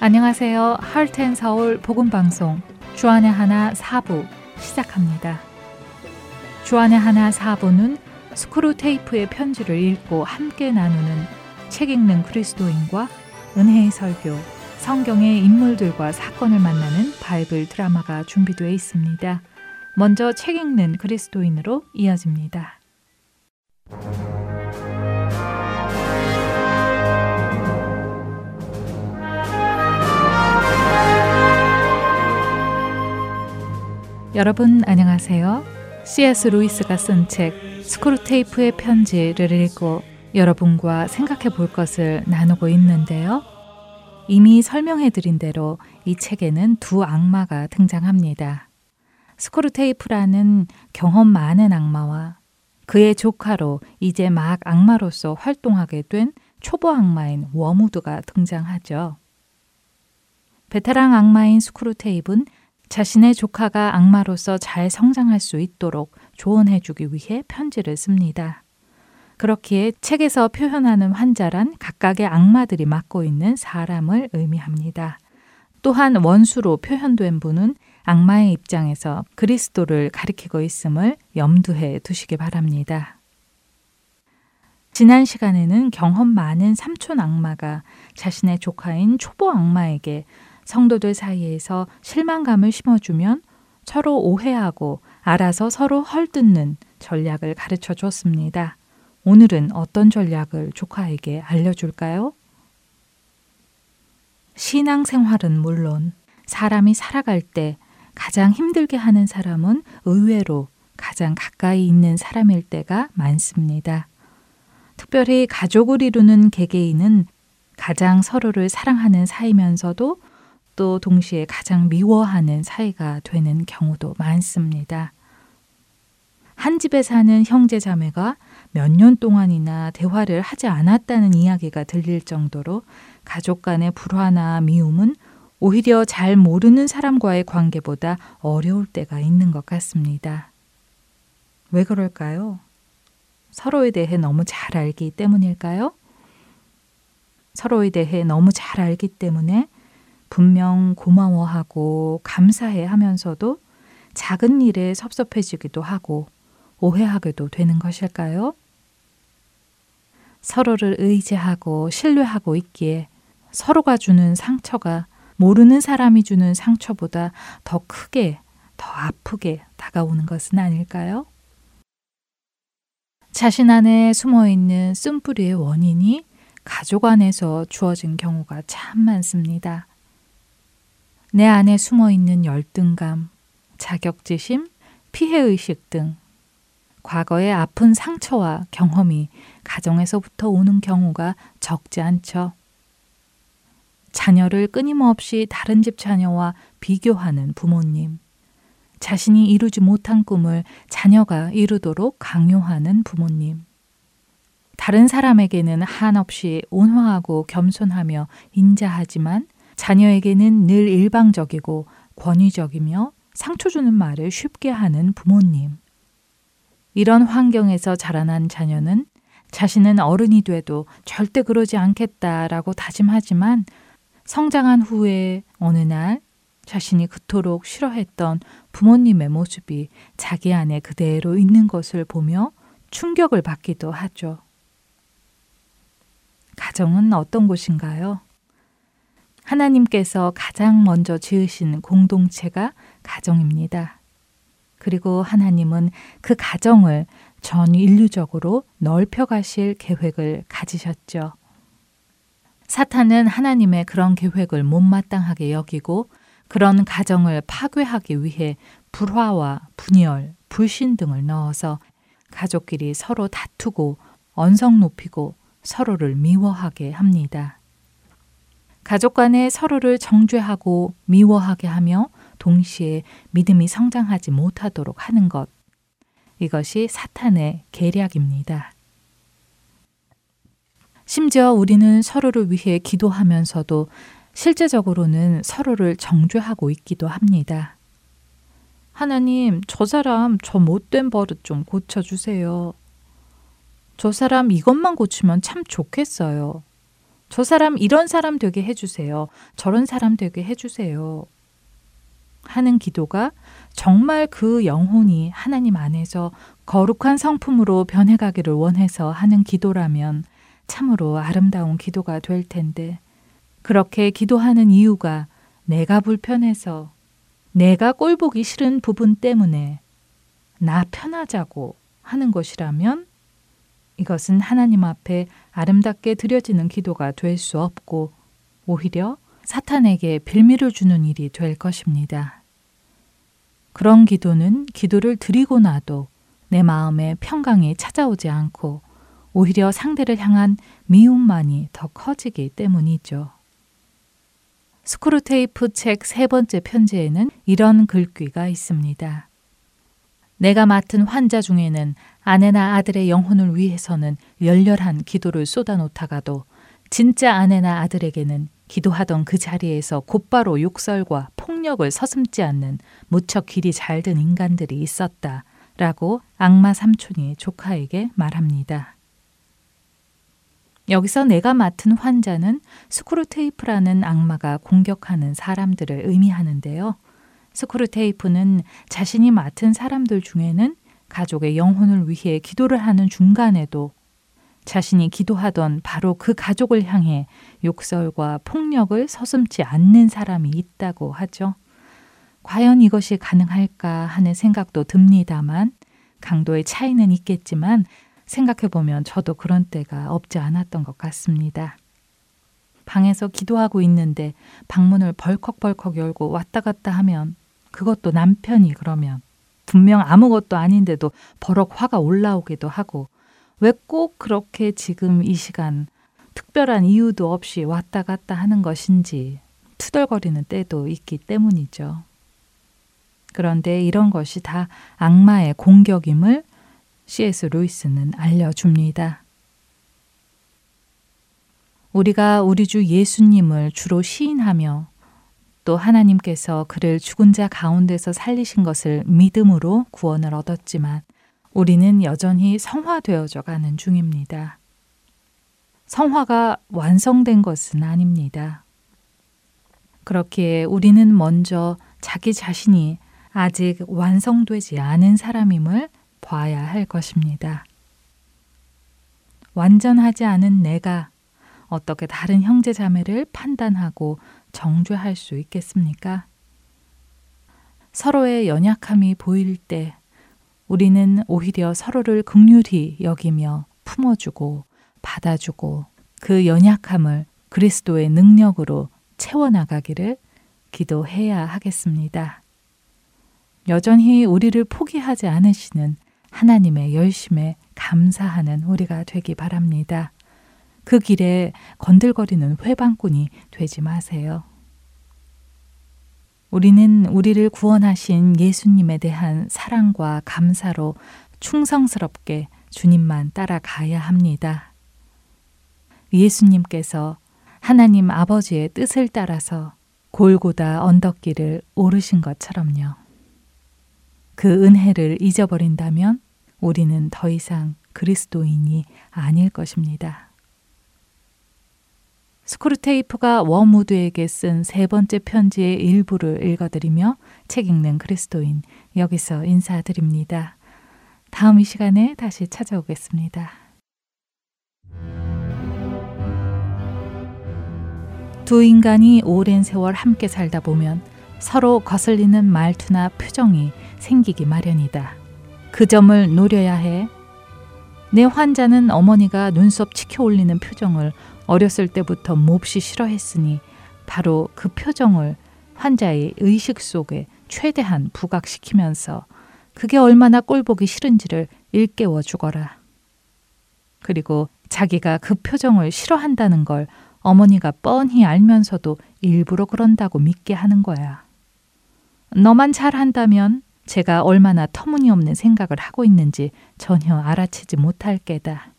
안녕하세요. Heart and Soul 복음 방송 주안의 하나 사부 시작합니다. 주안의 하나 사부는 스크루 테이프의 편지를 읽고 함께 나누는 책 읽는 그리스도인과 은혜의 설교, 성경의 인물들과 사건을 만나는 바이블 드라마가 준비되어 있습니다. 먼저 책 읽는 그리스도인으로 이어집니다. 여러분 안녕하세요. C.S. 루이스가 쓴 책 스크루테이프의 편지를 읽고 여러분과 생각해 볼 것을 나누고 있는데요. 이미 설명해 드린 대로 이 책에는 두 악마가 등장합니다. 스크루테이프라는 경험 많은 악마와 그의 조카로 이제 막 악마로서 활동하게 된 초보 악마인 워무드가 등장하죠. 베테랑 악마인 스크루테이프는 자신의 조카가 악마로서 잘 성장할 수 있도록 조언해 주기 위해 편지를 씁니다. 그렇기에 책에서 표현하는 환자란 각각의 악마들이 맡고 있는 사람을 의미합니다. 또한 원수로 표현된 분은 악마의 입장에서 그리스도를 가리키고 있음을 염두해 두시기 바랍니다. 지난 시간에는 경험 많은 삼촌 악마가 자신의 조카인 초보 악마에게 성도들 사이에서 실망감을 심어주면 서로 오해하고 알아서 서로 헐뜯는 전략을 가르쳐 줬습니다. 오늘은 어떤 전략을 조카에게 알려줄까요? 신앙생활은 물론 사람이 살아갈 때 가장 힘들게 하는 사람은 의외로 가장 가까이 있는 사람일 때가 많습니다. 특별히 가족을 이루는 개개인은 가장 서로를 사랑하는 사이면서도 또 동시에 가장 미워하는 사이가 되는 경우도 많습니다. 한 집에 사는 형제 자매가 몇 년 동안이나 대화를 하지 않았다는 이야기가 들릴 정도로 가족 간의 불화나 미움은 오히려 잘 모르는 사람과의 관계보다 어려울 때가 있는 것 같습니다. 왜 그럴까요? 서로에 대해 너무 잘 알기 때문일까요? 서로에 대해 너무 잘 알기 때문에 분명 고마워하고 감사해 하면서도 작은 일에 섭섭해지기도 하고 오해하게도 되는 것일까요? 서로를 의지하고 신뢰하고 있기에 서로가 주는 상처가 모르는 사람이 주는 상처보다 더 크게, 더 아프게 다가오는 것은 아닐까요? 자신 안에 숨어 있는 쓴뿌리의 원인이 가족 안에서 주어진 경우가 참 많습니다. 내 안에 숨어 있는 열등감, 자격지심, 피해의식 등 과거의 아픈 상처와 경험이 가정에서부터 오는 경우가 적지 않죠. 자녀를 끊임없이 다른 집 자녀와 비교하는 부모님. 자신이 이루지 못한 꿈을 자녀가 이루도록 강요하는 부모님. 다른 사람에게는 한없이 온화하고 겸손하며 인자하지만 자녀에게는 늘 일방적이고 권위적이며 상처 주는 말을 쉽게 하는 부모님. 이런 환경에서 자라난 자녀는 자신은 어른이 돼도 절대 그러지 않겠다라고 다짐하지만 성장한 후에 어느 날 자신이 그토록 싫어했던 부모님의 모습이 자기 안에 그대로 있는 것을 보며 충격을 받기도 하죠. 가정은 어떤 곳인가요? 하나님께서 가장 먼저 지으신 공동체가 가정입니다. 그리고 하나님은 그 가정을 전 인류적으로 넓혀 가실 계획을 가지셨죠. 사탄은 하나님의 그런 계획을 못마땅하게 여기고 그런 가정을 파괴하기 위해 불화와 분열, 불신 등을 넣어서 가족끼리 서로 다투고 언성 높이고 서로를 미워하게 합니다. 가족 간에 서로를 정죄하고 미워하게 하며 동시에 믿음이 성장하지 못하도록 하는 것. 이것이 사탄의 계략입니다. 심지어 우리는 서로를 위해 기도하면서도 실제적으로는 서로를 정죄하고 있기도 합니다. 하나님, 저 사람 저 못된 버릇 좀 고쳐주세요. 저 사람 이것만 고치면 참 좋겠어요. 저 사람 이런 사람 되게 해주세요. 저런 사람 되게 해주세요. 하는 기도가 정말 그 영혼이 하나님 안에서 거룩한 성품으로 변해가기를 원해서 하는 기도라면 참으로 아름다운 기도가 될 텐데 그렇게 기도하는 이유가 내가 불편해서 내가 꼴보기 싫은 부분 때문에 나 편하자고 하는 것이라면 이것은 하나님 앞에 아름답게 드려지는 기도가 될 수 없고 오히려 사탄에게 빌미를 주는 일이 될 것입니다. 그런 기도는 기도를 드리고 나도 내 마음에 평강이 찾아오지 않고 오히려 상대를 향한 미움만이 더 커지기 때문이죠. 스크루테이프 책 세 번째 편지에는 이런 글귀가 있습니다. 내가 맡은 환자 중에는 아내나 아들의 영혼을 위해서는 열렬한 기도를 쏟아놓다가도 진짜 아내나 아들에게는 기도하던 그 자리에서 곧바로 욕설과 폭력을 서슴지 않는 무척 길이 잘 든 인간들이 있었다. 라고 악마 삼촌이 조카에게 말합니다. 여기서 내가 맡은 환자는 스크루테이프라는 악마가 공격하는 사람들을 의미하는데요. 스크루테이프는 자신이 맡은 사람들 중에는 가족의 영혼을 위해 기도를 하는 중간에도 자신이 기도하던 바로 그 가족을 향해 욕설과 폭력을 서슴지 않는 사람이 있다고 하죠. 과연 이것이 가능할까 하는 생각도 듭니다만 강도의 차이는 있겠지만 생각해 보면 저도 그런 때가 없지 않았던 것 같습니다. 방에서 기도하고 있는데 방문을 벌컥벌컥 열고 왔다 갔다 하면 그것도 남편이 그러면 분명 아무것도 아닌데도 버럭 화가 올라오기도 하고 왜 꼭 그렇게 지금 이 시간 특별한 이유도 없이 왔다 갔다 하는 것인지 투덜거리는 때도 있기 때문이죠. 그런데 이런 것이 다 악마의 공격임을 C.S. 루이스는 알려줍니다. 우리가 우리 주 예수님을 주로 시인하며 또 하나님께서 그를 죽은 자 가운데서 살리신 것을 믿음으로 구원을 얻었지만 우리는 여전히 성화되어져 가는 중입니다. 성화가 완성된 것은 아닙니다. 그렇기에 우리는 먼저 자기 자신이 아직 완성되지 않은 사람임을 봐야 할 것입니다. 완전하지 않은 내가 어떻게 다른 형제 자매를 판단하고 정죄할 수 있겠습니까? 서로의 연약함이 보일 때 우리는 오히려 서로를 극률히 여기며 품어주고 받아주고 그 연약함을 그리스도의 능력으로 채워나가기를 기도해야 하겠습니다. 여전히 우리를 포기하지 않으시는 하나님의 열심에 감사하는 우리가 되기 바랍니다. 그 길에 건들거리는 회방꾼이 되지 마세요. 우리는 우리를 구원하신 예수님에 대한 사랑과 감사로 충성스럽게 주님만 따라가야 합니다. 예수님께서 하나님 아버지의 뜻을 따라서 골고다 언덕길을 오르신 것처럼요. 그 은혜를 잊어버린다면 우리는 더 이상 그리스도인이 아닐 것입니다. 스크루테이프가 워무드에게 쓴 세 번째 편지의 일부를 읽어드리며 책 읽는 그리스도인 여기서 인사드립니다. 다음 이 시간에 다시 찾아오겠습니다. 두 인간이 오랜 세월 함께 살다 보면 서로 거슬리는 말투나 표정이 생기기 마련이다. 그 점을 노려야 해. 내 환자는 어머니가 눈썹 치켜 올리는 표정을 어렸을 때부터 몹시 싫어했으니 바로 그 표정을 환자의 의식 속에 최대한 부각시키면서 그게 얼마나 꼴보기 싫은지를 일깨워 주거라. 그리고 자기가 그 표정을 싫어한다는 걸 어머니가 뻔히 알면서도 일부러 그런다고 믿게 하는 거야. 너만 잘한다면 제가 얼마나 터무니없는 생각을 하고 있는지 전혀 알아채지 못할 게다.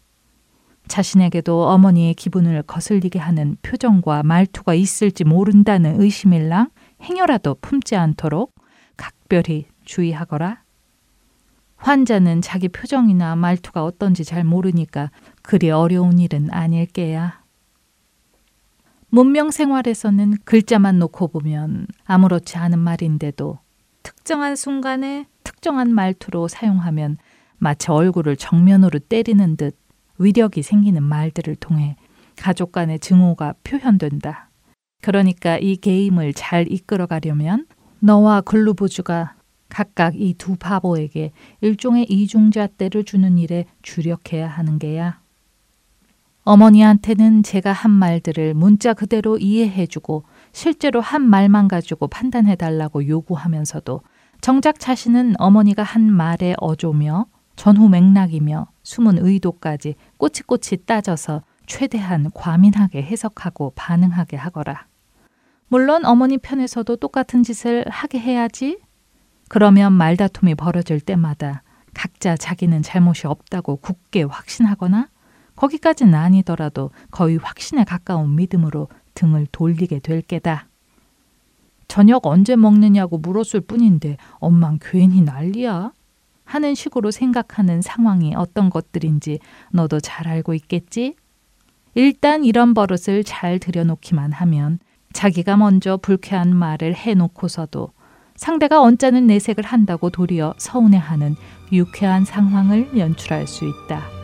자신에게도 어머니의 기분을 거슬리게 하는 표정과 말투가 있을지 모른다는 의심일랑 행여라도 품지 않도록 각별히 주의하거라. 환자는 자기 표정이나 말투가 어떤지 잘 모르니까 그리 어려운 일은 아닐 게야. 문명 생활에서는 글자만 놓고 보면 아무렇지 않은 말인데도 특정한 순간에 특정한 말투로 사용하면 마치 얼굴을 정면으로 때리는 듯 위력이 생기는 말들을 통해 가족 간의 증오가 표현된다. 그러니까 이 게임을 잘 이끌어 가려면 너와 글루보주가 각각 이 두 바보에게 일종의 이중잣대를 주는 일에 주력해야 하는 게야. 어머니한테는 제가 한 말들을 문자 그대로 이해해주고 실제로 한 말만 가지고 판단해달라고 요구하면서도 정작 자신은 어머니가 한 말에 어조며 전후 맥락이며 숨은 의도까지 꼬치꼬치 따져서 최대한 과민하게 해석하고 반응하게 하거라. 물론 어머니 편에서도 똑같은 짓을 하게 해야지. 그러면 말다툼이 벌어질 때마다 각자 자기는 잘못이 없다고 굳게 확신하거나 거기까지는 아니더라도 거의 확신에 가까운 믿음으로 등을 돌리게 될 게다. 저녁 언제 먹느냐고 물었을 뿐인데 엄만 괜히 난리야. 하는 식으로 생각하는 상황이 어떤 것들인지 너도 잘 알고 있겠지? 일단 이런 버릇을 잘 들여놓기만 하면 자기가 먼저 불쾌한 말을 해놓고서도 상대가 언짢은 내색을 한다고 도리어 서운해하는 유쾌한 상황을 연출할 수 있다.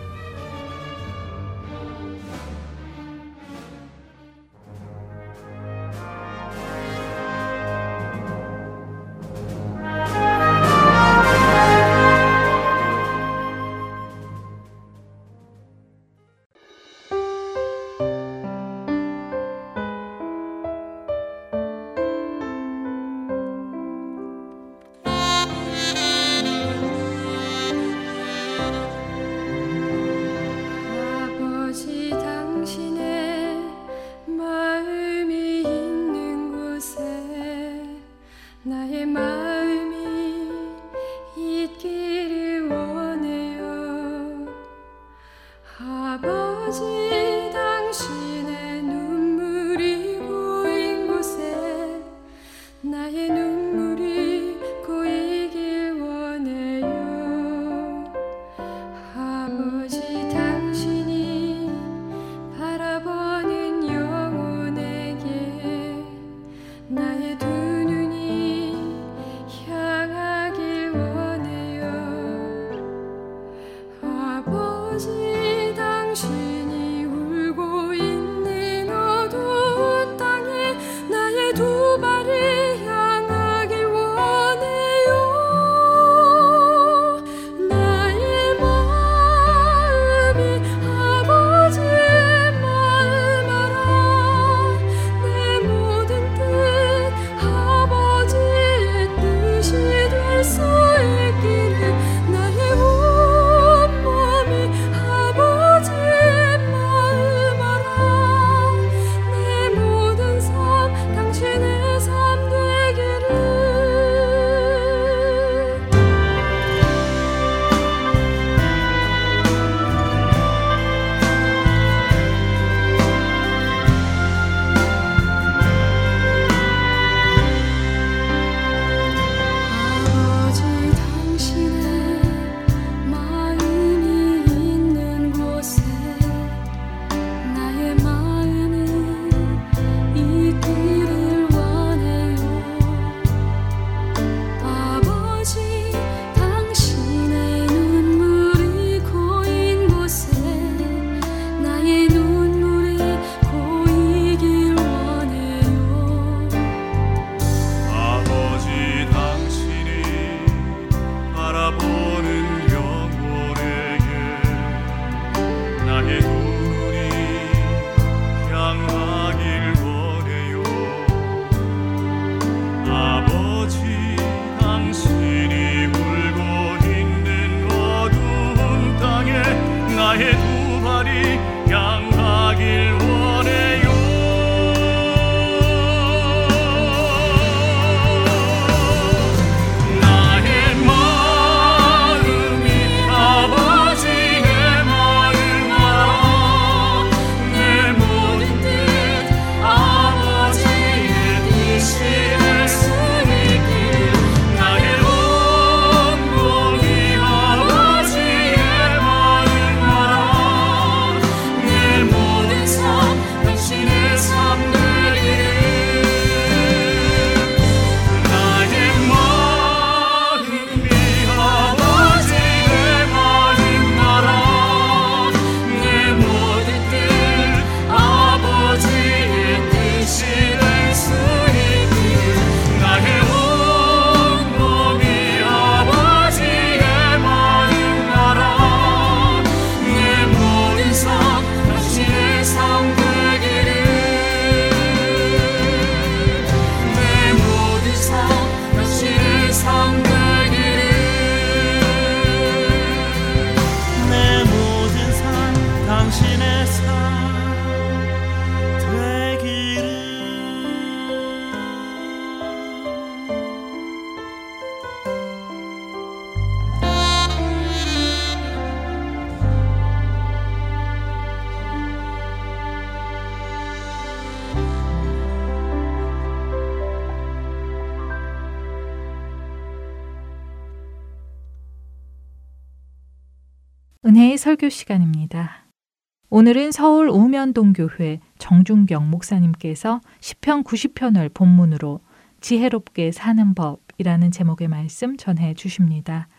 오늘은 서울 우면동교회 정준경 목사님께서 시편 90편을 본문으로 지혜롭게 사는 법이라는 제목의 말씀 전해 주십니다.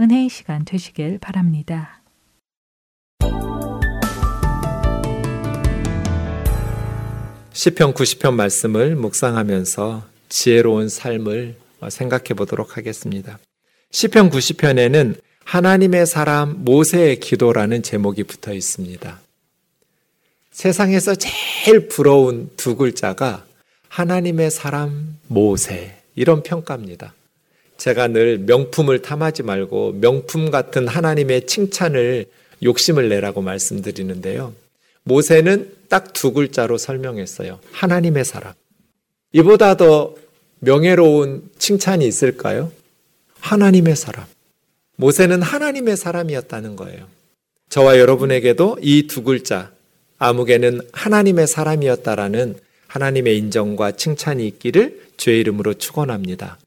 은혜의 시간 되시길 바랍니다. 시편 90편 말씀을 묵상하면서 지혜로운 삶을 생각해 보도록 하겠습니다. 시편 90편에는 하나님의 사람 모세의 기도라는 제목이 붙어 있습니다. 세상에서 제일 부러운 두 글자가 하나님의 사람 모세 이런 평가입니다. 제가 늘 명품을 탐하지 말고 명품 같은 하나님의 칭찬을 욕심을 내라고 말씀드리는데요. 모세는 딱 두 글자로 설명했어요. 하나님의 사람. 이보다 더 명예로운 칭찬이 있을까요? 하나님의 사람. 모세는 하나님의 사람이었다는 거예요. 저와 여러분에게도 이 두 글자, 아무개는 하나님의 사람이었다라는 하나님의 인정과 칭찬이 있기를 주의 이름으로 축원합니다.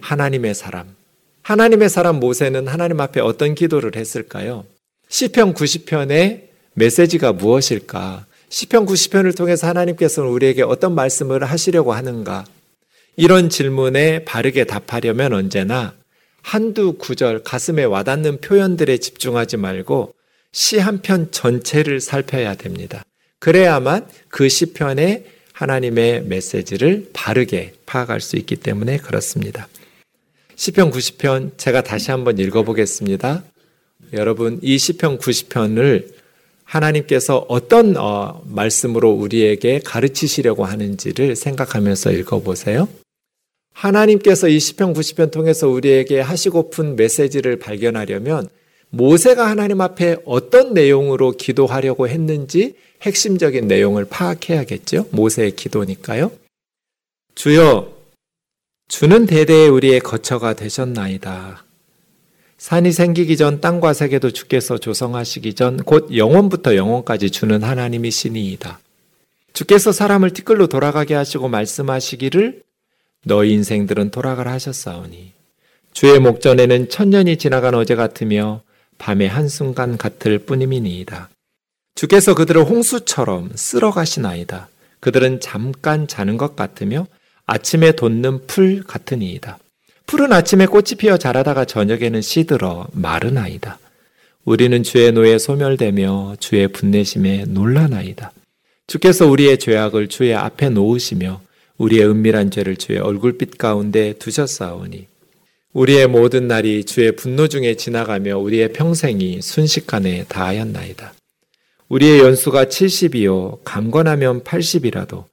하나님의 사람. 하나님의 사람 모세는 하나님 앞에 어떤 기도를 했을까요? 시편 90편의 메시지가 무엇일까? 시편 90편을 통해서 하나님께서는 우리에게 어떤 말씀을 하시려고 하는가? 이런 질문에 바르게 답하려면 언제나 한두 구절 가슴에 와닿는 표현들에 집중하지 말고 시 한 편 전체를 살펴야 됩니다. 그래야만 그 시편의 하나님의 메시지를 바르게 파악할 수 있기 때문에 그렇습니다. 시편 90편 제가 다시 한번 읽어 보겠습니다. 여러분 이 시편 90편을 하나님께서 어떤 어, 말씀으로 우리에게 가르치시려고 하는지를 생각하면서 읽어보세요. 하나님께서 이 시편 90편 통해서 우리에게 하시고픈 메시지를 발견하려면 모세가 하나님 앞에 어떤 내용으로 기도하려고 했는지 핵심적인 내용을 파악해야겠죠. 모세의 기도니까요. 주여, 주는 대대에 우리의 거처가 되셨나이다. 산이 생기기 전 땅과 세계도 주께서 조성하시기 전 곧 영원부터 영원까지 주는 하나님이시니이다. 주께서 사람을 티끌로 돌아가게 하시고 말씀하시기를 너희 인생들은 돌아가라 하셨사오니 주의 목전에는 천년이 지나간 어제 같으며 밤의 한순간 같을 뿐임이니이다. 주께서 그들을 홍수처럼 쓸어 가시나이다. 그들은 잠깐 자는 것 같으며 아침에 돋는 풀 같으니이다. 풀은 아침에 꽃이 피어 자라다가 저녁에는 시들어 마르나이다. 우리는 주의 노에 소멸되며 주의 분내심에 놀라나이다. 주께서 우리의 죄악을 주의 앞에 놓으시며 우리의 은밀한 죄를 주의 얼굴빛 가운데 두셨사오니 우리의 모든 날이 주의 분노 중에 지나가며 우리의 평생이 순식간에 다하였나이다. 우리의 연수가 70이요 강건하면 80이라도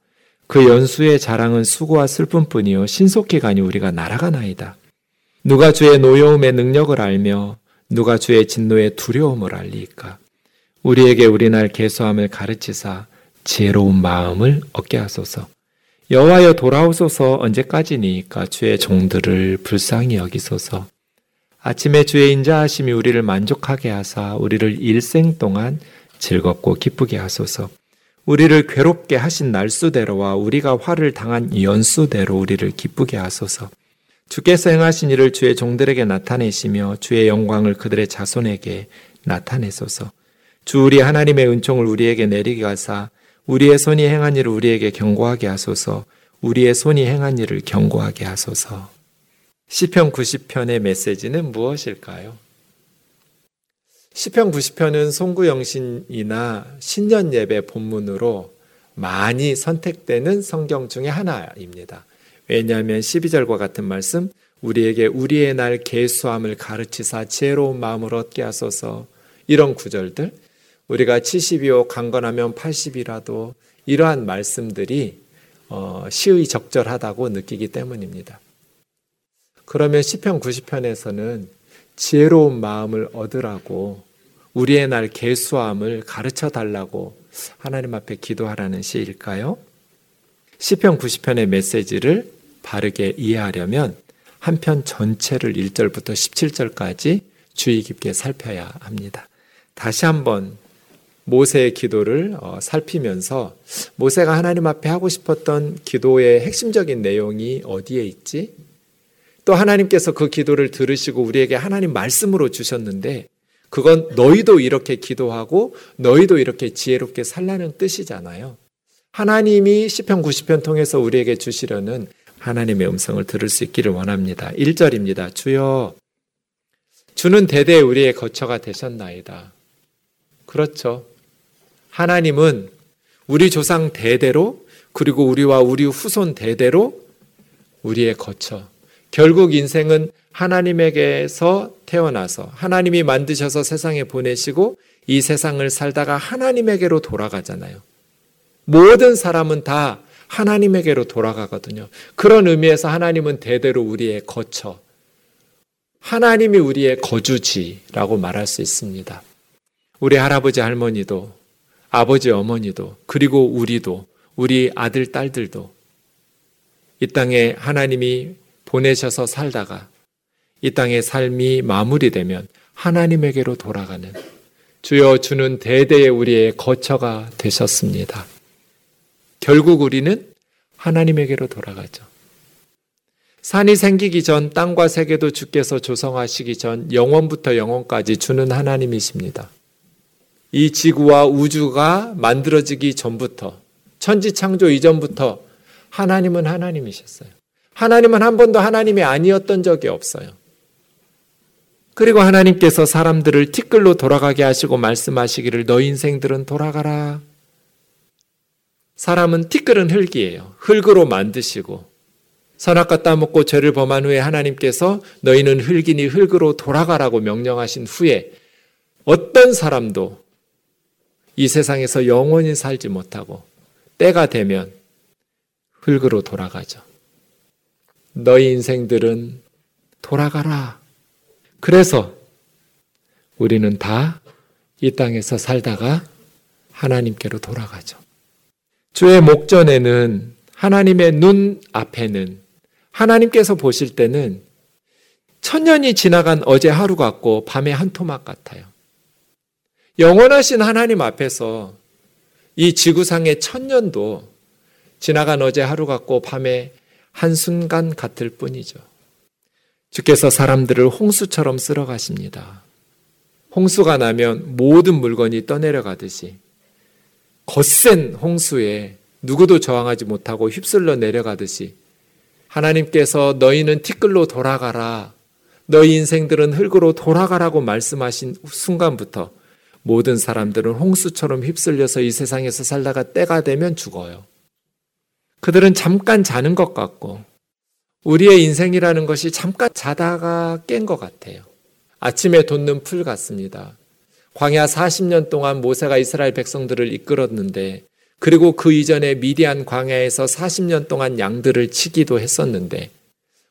그 연수의 자랑은 수고와 슬픔뿐이요 신속히 가니 우리가 날아가나이다. 누가 주의 노여움의 능력을 알며 누가 주의 진노의 두려움을 알리까? 우리에게 우리날 개수함을 가르치사 지혜로운 마음을 얻게 하소서. 여호와여 돌아오소서 언제까지니까 주의 종들을 불쌍히 여기소서. 아침에 주의 인자하심이 우리를 만족하게 하사 우리를 일생 동안 즐겁고 기쁘게 하소서. 우리를 괴롭게 하신 날수대로와 우리가 화를 당한 연수대로 우리를 기쁘게 하소서. 주께서 행하신 일을 주의 종들에게 나타내시며 주의 영광을 그들의 자손에게 나타내소서. 주 우리 하나님의 은총을 우리에게 내리게 하사 우리의 손이 행한 일을 우리에게 경고하게 하소서. 우리의 손이 행한 일을 경고하게 하소서. 시편 90편의 메시지는 무엇일까요? 시편 90편은 송구영신이나 신년 예배 본문으로 많이 선택되는 성경 중의 하나입니다. 왜냐하면 12절과 같은 말씀, 우리에게 우리의 날 계수함을 가르치사 지혜로운 마음을 얻게 하소서 이런 구절들, 우리가 70이요 강건하면 80이라도 이러한 말씀들이 어, 시의 적절하다고 느끼기 때문입니다. 그러면 시편 90편에서는 지혜로운 마음을 얻으라고 우리의 날 개수함을 가르쳐 달라고 하나님 앞에 기도하라는 시일까요? 시편 90편의 메시지를 바르게 이해하려면 한 편 전체를 1절부터 17절까지 주의 깊게 살펴야 합니다. 다시 한번 모세의 기도를 어, 살피면서 모세가 하나님 앞에 하고 싶었던 기도의 핵심적인 내용이 어디에 있지? 또 하나님께서 그 기도를 들으시고 우리에게 하나님 말씀으로 주셨는데 그건 너희도 이렇게 기도하고 너희도 이렇게 지혜롭게 살라는 뜻이잖아요. 하나님이 시편 90편 통해서 우리에게 주시려는 하나님의 음성을 들을 수 있기를 원합니다. 1절입니다. 주여 주는 대대 우리의 거처가 되셨나이다. 그렇죠. 하나님은 우리 조상 대대로 그리고 우리와 우리 후손 대대로 우리의 거처. 결국 인생은 하나님에게서 태어나서 하나님이 만드셔서 세상에 보내시고 이 세상을 살다가 하나님에게로 돌아가잖아요. 모든 사람은 다 하나님에게로 돌아가거든요. 그런 의미에서 하나님은 대대로 우리의 거처, 하나님이 우리의 거주지라고 말할 수 있습니다. 우리 할아버지 할머니도 아버지 어머니도 그리고 우리도 우리 아들 딸들도 이 땅에 하나님이 보내셔서 살다가 이 땅의 삶이 마무리되면 하나님에게로 돌아가는 주여 주는 대대의 우리의 거처가 되셨습니다. 결국 우리는 하나님에게로 돌아가죠. 산이 생기기 전 땅과 세계도 주께서 조성하시기 전 영원부터 영원까지 주는 하나님이십니다. 이 지구와 우주가 만들어지기 전부터 천지 창조 이전부터 하나님은 하나님이셨어요. 하나님은 한 번도 하나님이 아니었던 적이 없어요. 그리고 하나님께서 사람들을 티끌로 돌아가게 하시고 말씀하시기를 너 인생들은 돌아가라. 사람은 티끌은 흙이에요. 흙으로 만드시고 선악과 따먹고 죄를 범한 후에 하나님께서 너희는 흙이니 흙으로 돌아가라고 명령하신 후에 어떤 사람도 이 세상에서 영원히 살지 못하고 때가 되면 흙으로 돌아가죠. 너희 인생들은 돌아가라. 그래서 우리는 다 이 땅에서 살다가 하나님께로 돌아가죠. 주의 목전에는 하나님의 눈 앞에는 하나님께서 보실 때는 천년이 지나간 어제 하루 같고 밤의 한 토막 같아요. 영원하신 하나님 앞에서 이 지구상의 천년도 지나간 어제 하루 같고 밤의 한순간 같을 뿐이죠. 주께서 사람들을 홍수처럼 쓸어 가십니다. 홍수가 나면 모든 물건이 떠내려가듯이 거센 홍수에 누구도 저항하지 못하고 휩쓸려 내려가듯이 하나님께서 너희는 티끌로 돌아가라. 너희 인생들은 흙으로 돌아가라고 말씀하신 순간부터 모든 사람들은 홍수처럼 휩쓸려서 이 세상에서 살다가 때가 되면 죽어요. 그들은 잠깐 자는 것 같고 우리의 인생이라는 것이 잠깐 자다가 깬 것 같아요. 아침에 돋는 풀 같습니다. 광야 40년 동안 모세가 이스라엘 백성들을 이끌었는데 그리고 그 이전에 미디안 광야에서 40년 동안 양들을 치기도 했었는데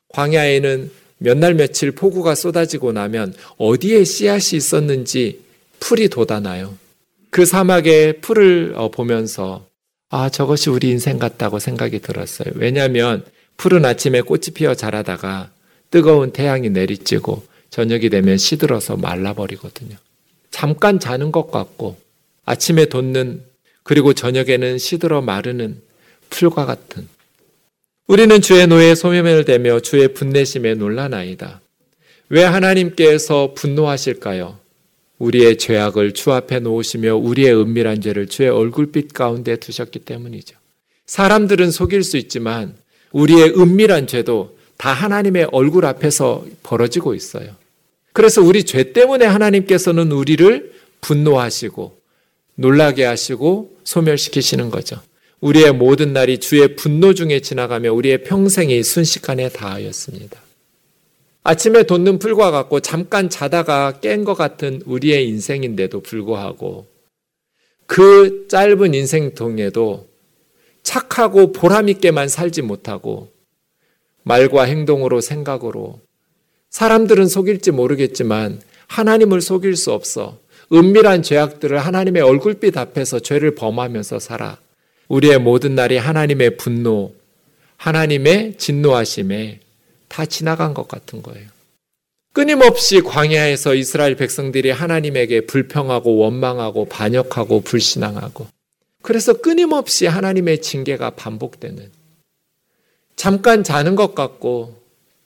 광야에는 몇 날 며칠 폭우가 쏟아지고 나면 어디에 씨앗이 있었는지 풀이 돋아나요. 그 사막에 풀을 어, 보면서 아, 저것이 우리 인생 같다고 생각이 들었어요. 왜냐하면 푸른 아침에 꽃이 피어 자라다가 뜨거운 태양이 내리쬐고 저녁이 되면 시들어서 말라버리거든요. 잠깐 자는 것 같고 아침에 돋는 그리고 저녁에는 시들어 마르는 풀과 같은 우리는 주의 노에 소멸을 대며 주의 분내심에 놀라나이다. 왜 하나님께서 분노하실까요? 우리의 죄악을 주 앞에 놓으시며 우리의 은밀한 죄를 주의 얼굴빛 가운데 두셨기 때문이죠. 사람들은 속일 수 있지만 우리의 은밀한 죄도 다 하나님의 얼굴 앞에서 벌어지고 있어요. 그래서 우리 죄 때문에 하나님께서는 우리를 분노하시고 놀라게 하시고 소멸시키시는 거죠. 우리의 모든 날이 주의 분노 중에 지나가며 우리의 평생이 순식간에 다하였습니다. 아침에 돋는 풀과 같고 잠깐 자다가 깬 것 같은 우리의 인생인데도 불구하고 그 짧은 인생 통에도 착하고 보람있게만 살지 못하고 말과 행동으로 생각으로 사람들은 속일지 모르겠지만 하나님을 속일 수 없어 은밀한 죄악들을 하나님의 얼굴빛 앞에서 죄를 범하면서 살아. 우리의 모든 날이 하나님의 분노, 하나님의 진노하심에 다 지나간 것 같은 거예요. 끊임없이 광야에서 이스라엘 백성들이 하나님에게 불평하고 원망하고 반역하고 불신앙하고 그래서 끊임없이 하나님의 징계가 반복되는 잠깐 자는 것 같고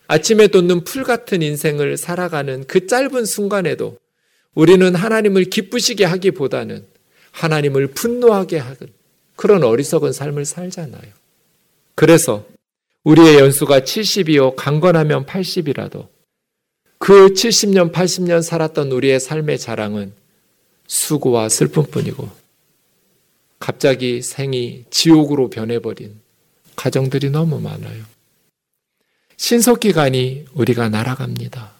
아침에 돋는 풀 같은 인생을 살아가는 그 짧은 순간에도 우리는 하나님을 기쁘시게 하기보다는 하나님을 분노하게 하는 그런 어리석은 삶을 살잖아요. 그래서 우리의 연수가 70이요, 강건하면 80이라도 그 70년, 80년 살았던 우리의 삶의 자랑은 수고와 슬픔뿐이고 갑자기 생이 지옥으로 변해버린 가정들이 너무 많아요. 신속기간이 우리가 날아갑니다.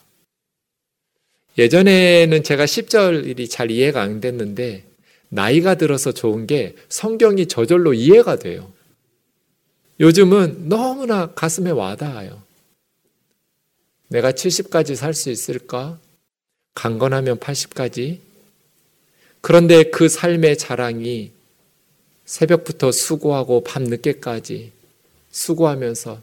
예전에는 제가 10절이 잘 이해가 안 됐는데 나이가 들어서 좋은 게 성경이 저절로 이해가 돼요. 요즘은 너무나 가슴에 와닿아요. 내가 70까지 살 수 있을까? 강건하면 80까지? 그런데 그 삶의 자랑이 새벽부터 수고하고 밤늦게까지 수고하면서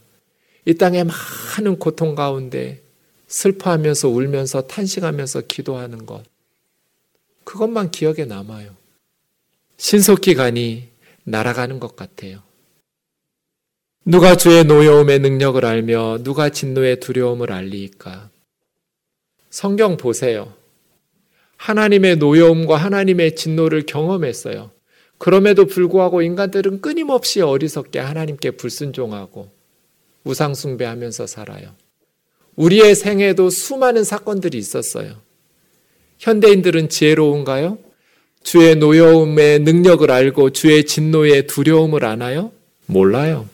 이 땅에 많은 고통 가운데 슬퍼하면서 울면서 탄식하면서 기도하는 것. 그것만 기억에 남아요. 신속기간이 날아가는 것 같아요. 누가 주의 노여움의 능력을 알며 누가 진노의 두려움을 알리까? 성경 보세요. 하나님의 노여움과 하나님의 진노를 경험했어요. 그럼에도 불구하고 인간들은 끊임없이 어리석게 하나님께 불순종하고 우상숭배하면서 살아요. 우리의 생에도 수많은 사건들이 있었어요. 현대인들은 지혜로운가요? 주의 노여움의 능력을 알고 주의 진노의 두려움을 아나요? 몰라요.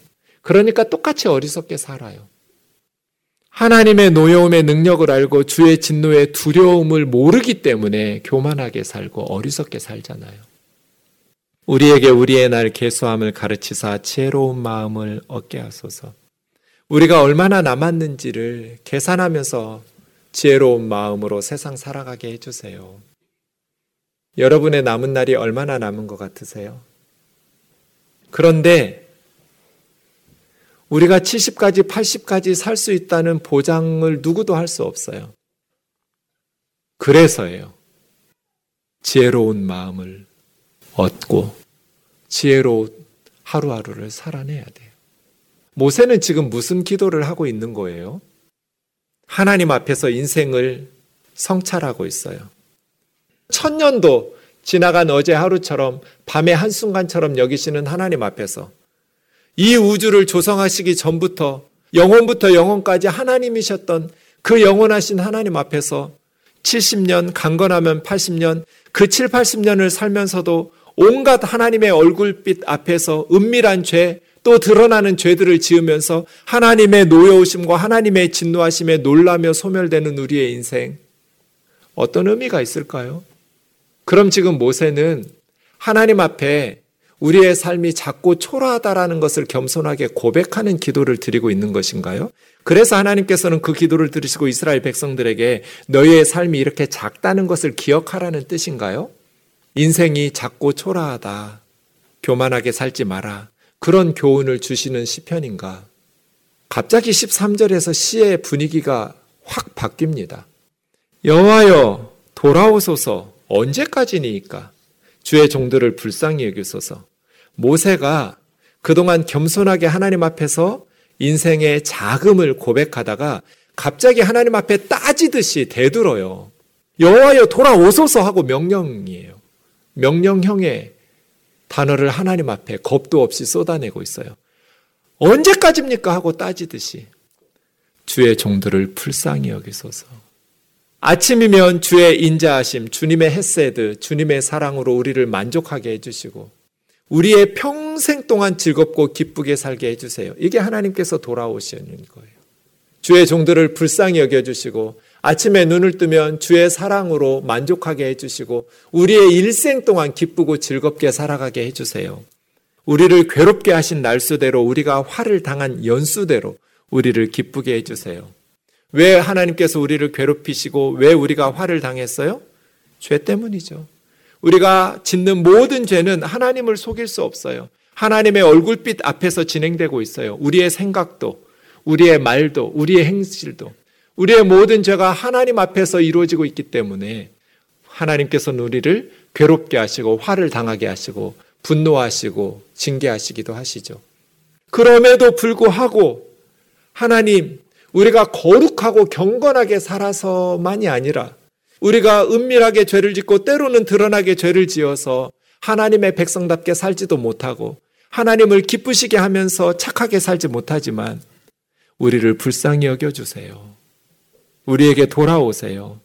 그러니까 똑같이 어리석게 살아요. 하나님의 노여움의 능력을 알고 주의 진노의 두려움을 모르기 때문에 교만하게 살고 어리석게 살잖아요. 우리에게 우리의 날 개수함을 가르치사 지혜로운 마음을 얻게 하소서. 우리가 얼마나 남았는지를 계산하면서 지혜로운 마음으로 세상 살아가게 해주세요. 여러분의 남은 날이 얼마나 남은 것 같으세요? 그런데 우리가 70까지, 80까지 살 수 있다는 보장을 누구도 할 수 없어요. 그래서예요. 지혜로운 마음을 얻고 지혜로 하루하루를 살아내야 돼요. 모세는 지금 무슨 기도를 하고 있는 거예요? 하나님 앞에서 인생을 성찰하고 있어요. 천년도 지나간 어제 하루처럼 밤의 한순간처럼 여기시는 하나님 앞에서 이 우주를 조성하시기 전부터 영혼부터 영혼까지 하나님이셨던 그 영원하신 하나님 앞에서 70년, 강건하면 80년, 그 7, 80년을 살면서도 온갖 하나님의 얼굴빛 앞에서 은밀한 죄, 또 드러나는 죄들을 지으면서 하나님의 노여우심과 하나님의 진노하심에 놀라며 소멸되는 우리의 인생. 어떤 의미가 있을까요? 그럼 지금 모세는 하나님 앞에 우리의 삶이 작고 초라하다라는 것을 겸손하게 고백하는 기도를 드리고 있는 것인가요? 그래서 하나님께서는 그 기도를 들으시고 이스라엘 백성들에게 너희의 삶이 이렇게 작다는 것을 기억하라는 뜻인가요? 인생이 작고 초라하다. 교만하게 살지 마라. 그런 교훈을 주시는 시편인가? 갑자기 13절에서 시의 분위기가 확 바뀝니다. 여호와여 돌아오소서 언제까지니까 주의 종들을 불쌍히 여기소서. 모세가 그동안 겸손하게 하나님 앞에서 인생의 자금을 고백하다가 갑자기 하나님 앞에 따지듯이 대들어요. 여호와여 돌아오소서 하고 명령이에요. 명령형의 단어를 하나님 앞에 겁도 없이 쏟아내고 있어요. 언제까지입니까? 하고 따지듯이 주의 종들을 불쌍히 여기소서. 아침이면 주의 인자하심, 주님의 햇세드, 주님의 사랑으로 우리를 만족하게 해주시고 우리의 평생 동안 즐겁고 기쁘게 살게 해주세요. 이게 하나님께서 돌아오시는 거예요. 주의 종들을 불쌍히 여겨주시고 아침에 눈을 뜨면 주의 사랑으로 만족하게 해주시고 우리의 일생 동안 기쁘고 즐겁게 살아가게 해주세요. 우리를 괴롭게 하신 날수대로 우리가 화를 당한 연수대로 우리를 기쁘게 해주세요. 왜 하나님께서 우리를 괴롭히시고 왜 우리가 화를 당했어요? 죄 때문이죠. 우리가 짓는 모든 죄는 하나님을 속일 수 없어요. 하나님의 얼굴빛 앞에서 진행되고 있어요. 우리의 생각도, 우리의 말도, 우리의 행실도. 우리의 모든 죄가 하나님 앞에서 이루어지고 있기 때문에 하나님께서는 우리를 괴롭게 하시고 화를 당하게 하시고 분노하시고 징계하시기도 하시죠. 그럼에도 불구하고 하나님 우리가 거룩하고 경건하게 살아서만이 아니라 우리가 은밀하게 죄를 짓고 때로는 드러나게 죄를 지어서 하나님의 백성답게 살지도 못하고 하나님을 기쁘시게 하면서 착하게 살지 못하지만 우리를 불쌍히 여겨주세요. 우리에게 돌아오세요.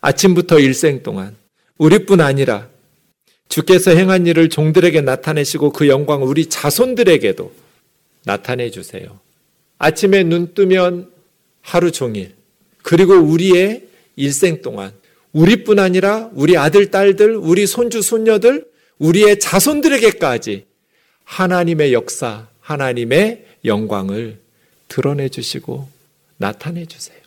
아침부터 일생 동안 우리뿐 아니라 주께서 행한 일을 종들에게 나타내시고 그 영광을 우리 자손들에게도 나타내 주세요. 아침에 눈 뜨면 하루 종일 그리고 우리의 일생 동안 우리뿐 아니라 우리 아들, 딸들, 우리 손주, 손녀들, 우리의 자손들에게까지 하나님의 역사, 하나님의 영광을 드러내 주시고 나타내 주세요.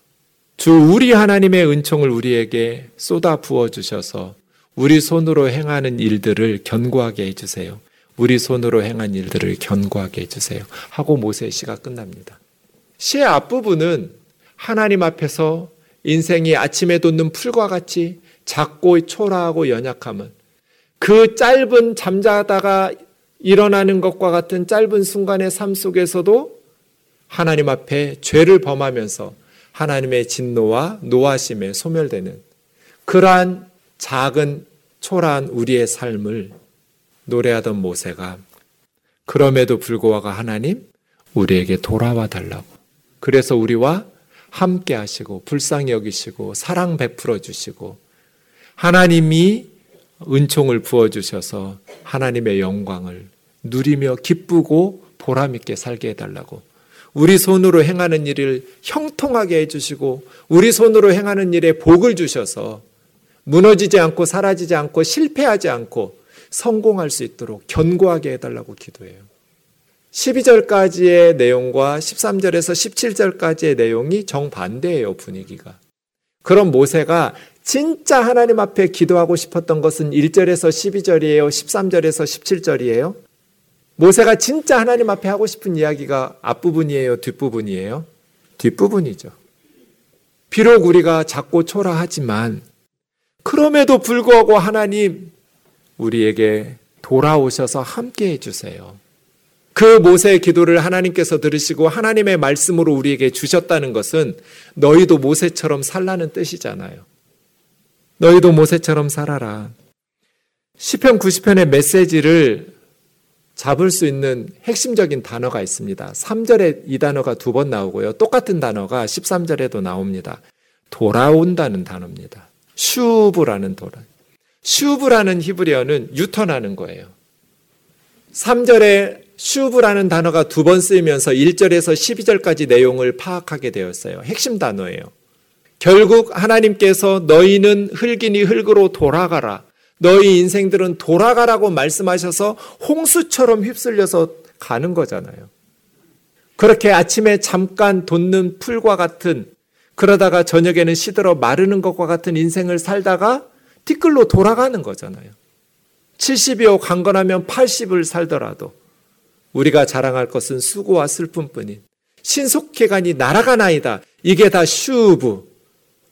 주 우리 하나님의 은총을 우리에게 쏟아 부어 주셔서 우리 손으로 행하는 일들을 견고하게 해 주세요. 우리 손으로 행한 일들을 견고하게 해 주세요. 하고 모세의 시가 끝납니다. 시의 앞부분은 하나님 앞에서 인생이 아침에 돋는 풀과 같이 작고 초라하고 연약함은 그 짧은 잠자다가 일어나는 것과 같은 짧은 순간의 삶 속에서도 하나님 앞에 죄를 범하면서 하나님의 진노와 노하심에 소멸되는 그러한 작은 초라한 우리의 삶을 노래하던 모세가 그럼에도 불구하고 하나님 우리에게 돌아와 달라고. 그래서 우리와 함께 하시고 불쌍히 여기시고 사랑 베풀어 주시고 하나님이 은총을 부어 주셔서 하나님의 영광을 누리며 기쁘고 보람 있게 살게 해 달라고 우리 손으로 행하는 일을 형통하게 해 주시고 우리 손으로 행하는 일에 복을 주셔서 무너지지 않고 사라지지 않고 실패하지 않고 성공할 수 있도록 견고하게 해 달라고 기도해요. 12절까지의 내용과 13절에서 17절까지의 내용이 정반대예요, 분위기가. 그럼 모세가 진짜 하나님 앞에 기도하고 싶었던 것은 1절에서 12절이에요? 13절에서 17절이에요? 모세가 진짜 하나님 앞에 하고 싶은 이야기가 앞부분이에요? 뒷부분이에요? 뒷부분이죠. 비록 우리가 작고 초라하지만 그럼에도 불구하고 하나님 우리에게 돌아오셔서 함께 해주세요. 그 모세의 기도를 하나님께서 들으시고 하나님의 말씀으로 우리에게 주셨다는 것은 너희도 모세처럼 살라는 뜻이잖아요. 너희도 모세처럼 살아라. 시편 90편의 메시지를 잡을 수 있는 핵심적인 단어가 있습니다. 3절에 이 단어가 두 번 나오고요. 똑같은 단어가 13절에도 나옵니다. 돌아온다는 단어입니다. 슈브라는 도란. 슈브라는 히브리어는 유턴하는 거예요. 3절에 슈브라는 단어가 두 번 쓰이면서 1절에서 12절까지 내용을 파악하게 되었어요. 핵심 단어예요. 결국 하나님께서 너희는 흙이니 흙으로 돌아가라. 너희 인생들은 돌아가라고 말씀하셔서 홍수처럼 휩쓸려서 가는 거잖아요. 그렇게 아침에 잠깐 돋는 풀과 같은 그러다가 저녁에는 시들어 마르는 것과 같은 인생을 살다가 티끌로 돌아가는 거잖아요. 70이요 강건하면 80을 살더라도 우리가 자랑할 것은 수고와 슬픔뿐인 신속해 가니 날아가나이다. 이게 다 슈브.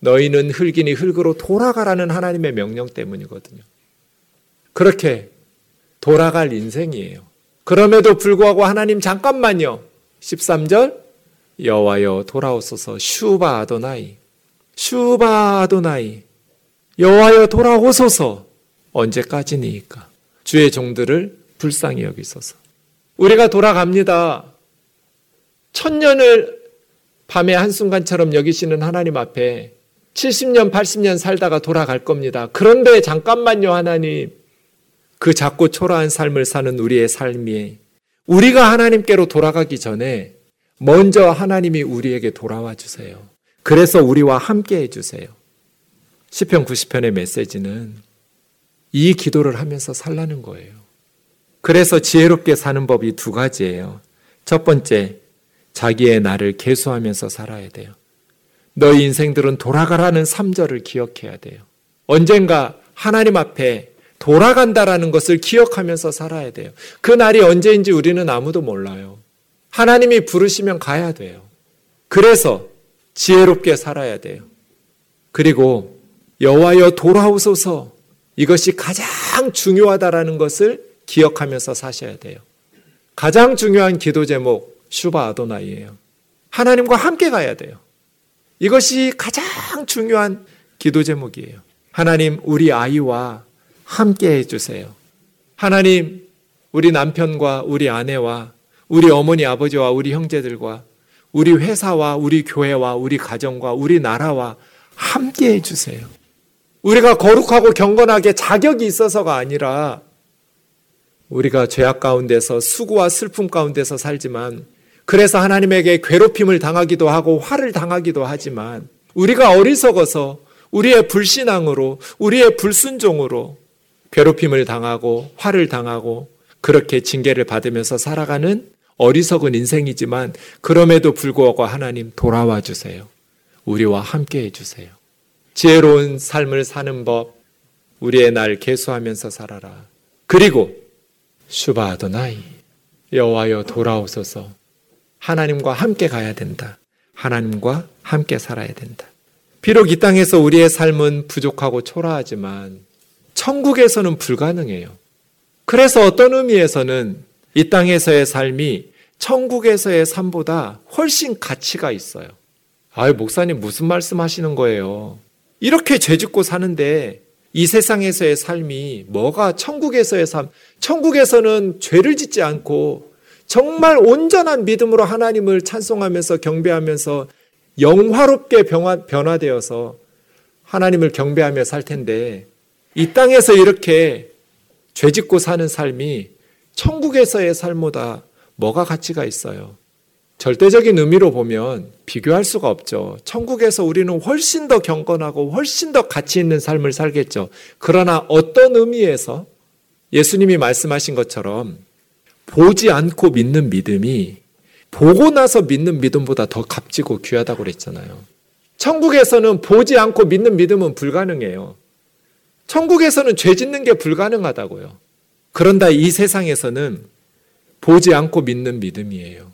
너희는 흙이니 흙으로 돌아가라는 하나님의 명령 때문이거든요. 그렇게 돌아갈 인생이에요. 그럼에도 불구하고 하나님 잠깐만요. 13절 여호와여 돌아오소서 슈바 아도나이 슈바 아도나이 여호와여 돌아오소서 언제까지니까 주의 종들을 불쌍히 여기소서 우리가 돌아갑니다. 천년을 밤의 한순간처럼 여기시는 하나님 앞에 70년, 80년 살다가 돌아갈 겁니다. 그런데 잠깐만요, 하나님. 그 작고 초라한 삶을 사는 우리의 삶이 우리가 하나님께로 돌아가기 전에 먼저 하나님이 우리에게 돌아와 주세요. 그래서 우리와 함께 해 주세요. 시편 90편의 메시지는 이 기도를 하면서 살라는 거예요. 그래서 지혜롭게 사는 법이 두 가지예요. 첫 번째, 자기의 나를 계수하면서 살아야 돼요. 너희 인생들은 돌아가라는 3절을 기억해야 돼요. 언젠가 하나님 앞에 돌아간다라는 것을 기억하면서 살아야 돼요. 그 날이 언제인지 우리는 아무도 몰라요. 하나님이 부르시면 가야 돼요. 그래서 지혜롭게 살아야 돼요. 그리고 여호와여 돌아오소서 이것이 가장 중요하다라는 것을 기억하면서 사셔야 돼요. 가장 중요한 기도 제목 슈바 아도나이예요. 하나님과 함께 가야 돼요. 이것이 가장 중요한 기도 제목이에요. 하나님, 우리 아이와 함께 해 주세요. 하나님, 우리 남편과 우리 아내와 우리 어머니, 아버지와 우리 형제들과 우리 회사와 우리 교회와 우리 가정과 우리 나라와 함께 해 주세요. 우리가 거룩하고 경건하게 자격이 있어서가 아니라 우리가 죄악 가운데서 수고와 슬픔 가운데서 살지만 그래서 하나님에게 괴롭힘을 당하기도 하고 화를 당하기도 하지만 우리가 어리석어서 우리의 불신앙으로 우리의 불순종으로 괴롭힘을 당하고 화를 당하고 그렇게 징계를 받으면서 살아가는 어리석은 인생이지만 그럼에도 불구하고 하나님 돌아와 주세요. 우리와 함께 해 주세요. 지혜로운 삶을 사는 법 우리의 날 계수하면서 살아라. 그리고 슈바 아도나이 여호와여 돌아오소서 하나님과 함께 가야 된다. 하나님과 함께 살아야 된다. 비록 이 땅에서 우리의 삶은 부족하고 초라하지만 천국에서는 불가능해요. 그래서 어떤 의미에서는 이 땅에서의 삶이 천국에서의 삶보다 훨씬 가치가 있어요. 아유, 목사님 무슨 말씀 하시는 거예요? 이렇게 죄 짓고 사는데 이 세상에서의 삶이 뭐가 천국에서의 삶, 천국에서는 죄를 짓지 않고 정말 온전한 믿음으로 하나님을 찬송하면서 경배하면서 영화롭게 변화, 되어서 하나님을 경배하며 살 텐데 이 땅에서 이렇게 죄 짓고 사는 삶이 천국에서의 삶보다 뭐가 가치가 있어요? 절대적인 의미로 보면 비교할 수가 없죠. 천국에서 우리는 훨씬 더 경건하고 훨씬 더 가치 있는 삶을 살겠죠. 그러나 어떤 의미에서 예수님이 말씀하신 것처럼 보지 않고 믿는 믿음이 보고 나서 믿는 믿음보다 더 값지고 귀하다고 그랬잖아요. 천국에서는 보지 않고 믿는 믿음은 불가능해요. 천국에서는 죄 짓는 게 불가능하다고요. 그런다 이 세상에서는 보지 않고 믿는 믿음이에요.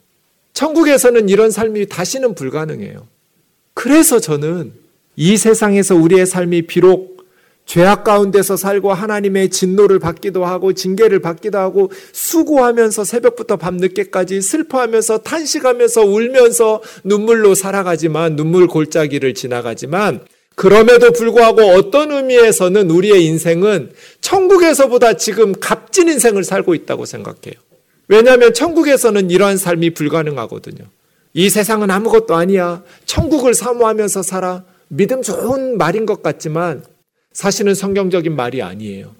천국에서는 이런 삶이 다시는 불가능해요. 그래서 저는 이 세상에서 우리의 삶이 비록 죄악 가운데서 살고 하나님의 진노를 받기도 하고 징계를 받기도 하고 수고하면서 새벽부터 밤늦게까지 슬퍼하면서 탄식하면서 울면서 눈물로 살아가지만 눈물 골짜기를 지나가지만 그럼에도 불구하고 어떤 의미에서는 우리의 인생은 천국에서보다 지금 값진 인생을 살고 있다고 생각해요. 왜냐하면 천국에서는 이러한 삶이 불가능하거든요. 이 세상은 아무것도 아니야. 천국을 사모하면서 살아. 믿음 좋은 말인 것 같지만 사실은 성경적인 말이 아니에요.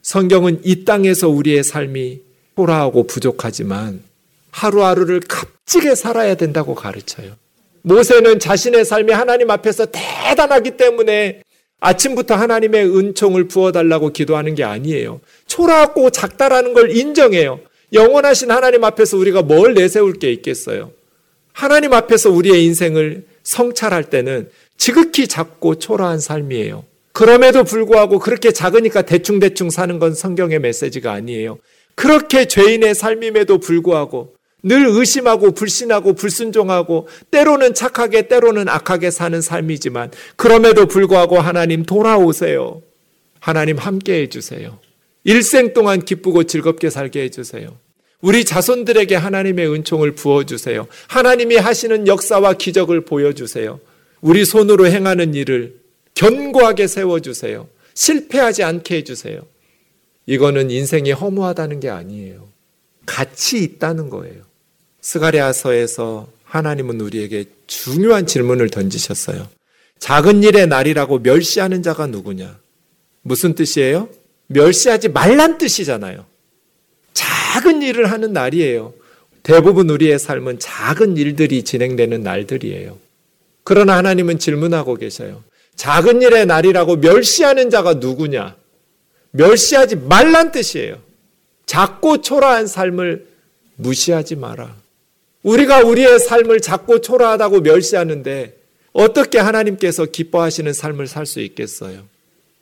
성경은 이 땅에서 우리의 삶이 초라하고 부족하지만 하루하루를 값지게 살아야 된다고 가르쳐요. 모세는 자신의 삶이 하나님 앞에서 대단하기 때문에 아침부터 하나님의 은총을 부어달라고 기도하는 게 아니에요. 초라하고 작다라는 걸 인정해요. 영원하신 하나님 앞에서 우리가 뭘 내세울 게 있겠어요? 하나님 앞에서 우리의 인생을 성찰할 때는 지극히 작고 초라한 삶이에요. 그럼에도 불구하고 그렇게 작으니까 대충대충 사는 건 성경의 메시지가 아니에요. 그렇게 죄인의 삶임에도 불구하고 늘 의심하고 불신하고 불순종하고 때로는 착하게 때로는 악하게 사는 삶이지만 그럼에도 불구하고 하나님 돌아오세요. 하나님 함께 해주세요. 일생 동안 기쁘고 즐겁게 살게 해주세요. 우리 자손들에게 하나님의 은총을 부어주세요. 하나님이 하시는 역사와 기적을 보여주세요. 우리 손으로 행하는 일을 견고하게 세워주세요. 실패하지 않게 해주세요. 이거는 인생이 허무하다는 게 아니에요. 가치 있다는 거예요. 스가리아서에서 하나님은 우리에게 중요한 질문을 던지셨어요. 작은 일의 날이라고 멸시하는 자가 누구냐? 무슨 뜻이에요? 멸시하지 말란 뜻이잖아요. 작은 일을 하는 날이에요. 대부분 우리의 삶은 작은 일들이 진행되는 날들이에요. 그러나 하나님은 질문하고 계셔요. 작은 일의 날이라고 멸시하는 자가 누구냐? 멸시하지 말란 뜻이에요. 작고 초라한 삶을 무시하지 마라. 우리가 우리의 삶을 작고 초라하다고 멸시하는데 어떻게 하나님께서 기뻐하시는 삶을 살 수 있겠어요?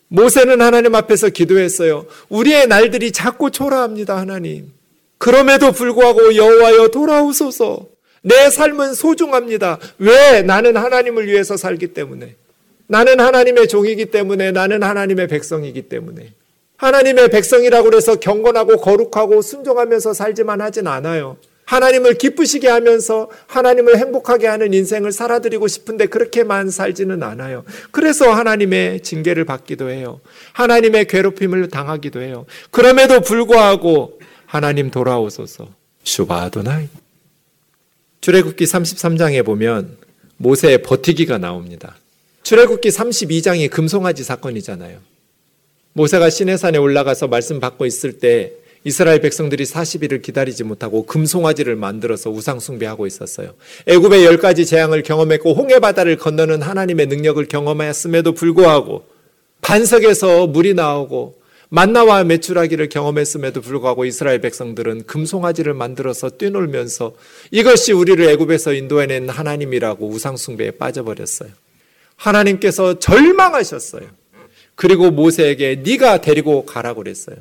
모세는 하나님 앞에서 기도했어요. 우리의 날들이 작고 초라합니다, 하나님. 그럼에도 불구하고 여호와여 돌아오소서. 내 삶은 소중합니다. 왜? 나는 하나님을 위해서 살기 때문에. 나는 하나님의 종이기 때문에 나는 하나님의 백성이기 때문에 하나님의 백성이라고 해서 경건하고 거룩하고 순종하면서 살지만 하진 않아요. 하나님을 기쁘시게 하면서 하나님을 행복하게 하는 인생을 살아드리고 싶은데 그렇게만 살지는 않아요. 그래서 하나님의 징계를 받기도 해요. 하나님의 괴롭힘을 당하기도 해요. 그럼에도 불구하고 하나님 돌아오소서. 슈바도나이. 출애굽기 33장에 보면 모세의 버티기가 나옵니다. 출애굽기 32장이 금송아지 사건이잖아요. 모세가 시내산에 올라가서 말씀 받고 있을 때 이스라엘 백성들이 40일을 기다리지 못하고 금송아지를 만들어서 우상 숭배하고 있었어요. 애굽의 열 가지 재앙을 경험했고 홍해 바다를 건너는 하나님의 능력을 경험했음에도 불구하고 반석에서 물이 나오고 만나와 메추라기를 경험했음에도 불구하고 이스라엘 백성들은 금송아지를 만들어서 뛰놀면서 이것이 우리를 애굽에서 인도해낸 하나님이라고 우상 숭배에 빠져버렸어요. 하나님께서 절망하셨어요. 그리고 모세에게 네가 데리고 가라고 그랬어요.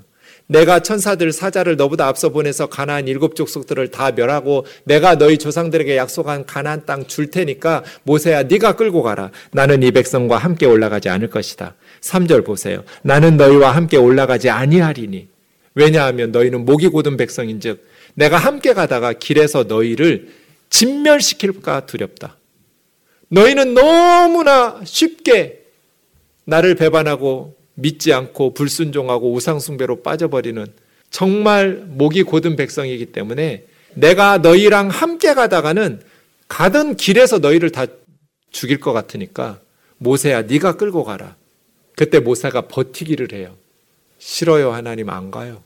내가 천사들 사자를 너보다 앞서 보내서 가나안 일곱 족속들을 다 멸하고 내가 너희 조상들에게 약속한 가나안 땅 줄 테니까 모세야 네가 끌고 가라. 나는 이 백성과 함께 올라가지 않을 것이다. 3절 보세요. 나는 너희와 함께 올라가지 아니하리니 왜냐하면 너희는 목이 고든 백성인즉 내가 함께 가다가 길에서 너희를 진멸시킬까 두렵다. 너희는 너무나 쉽게 나를 배반하고 믿지 않고 불순종하고 우상숭배로 빠져버리는 정말 목이 고든 백성이기 때문에 내가 너희랑 함께 가다가는 가던 길에서 너희를 다 죽일 것 같으니까 모세야 네가 끌고 가라. 그때 모세가 버티기를 해요. 싫어요 하나님 안 가요.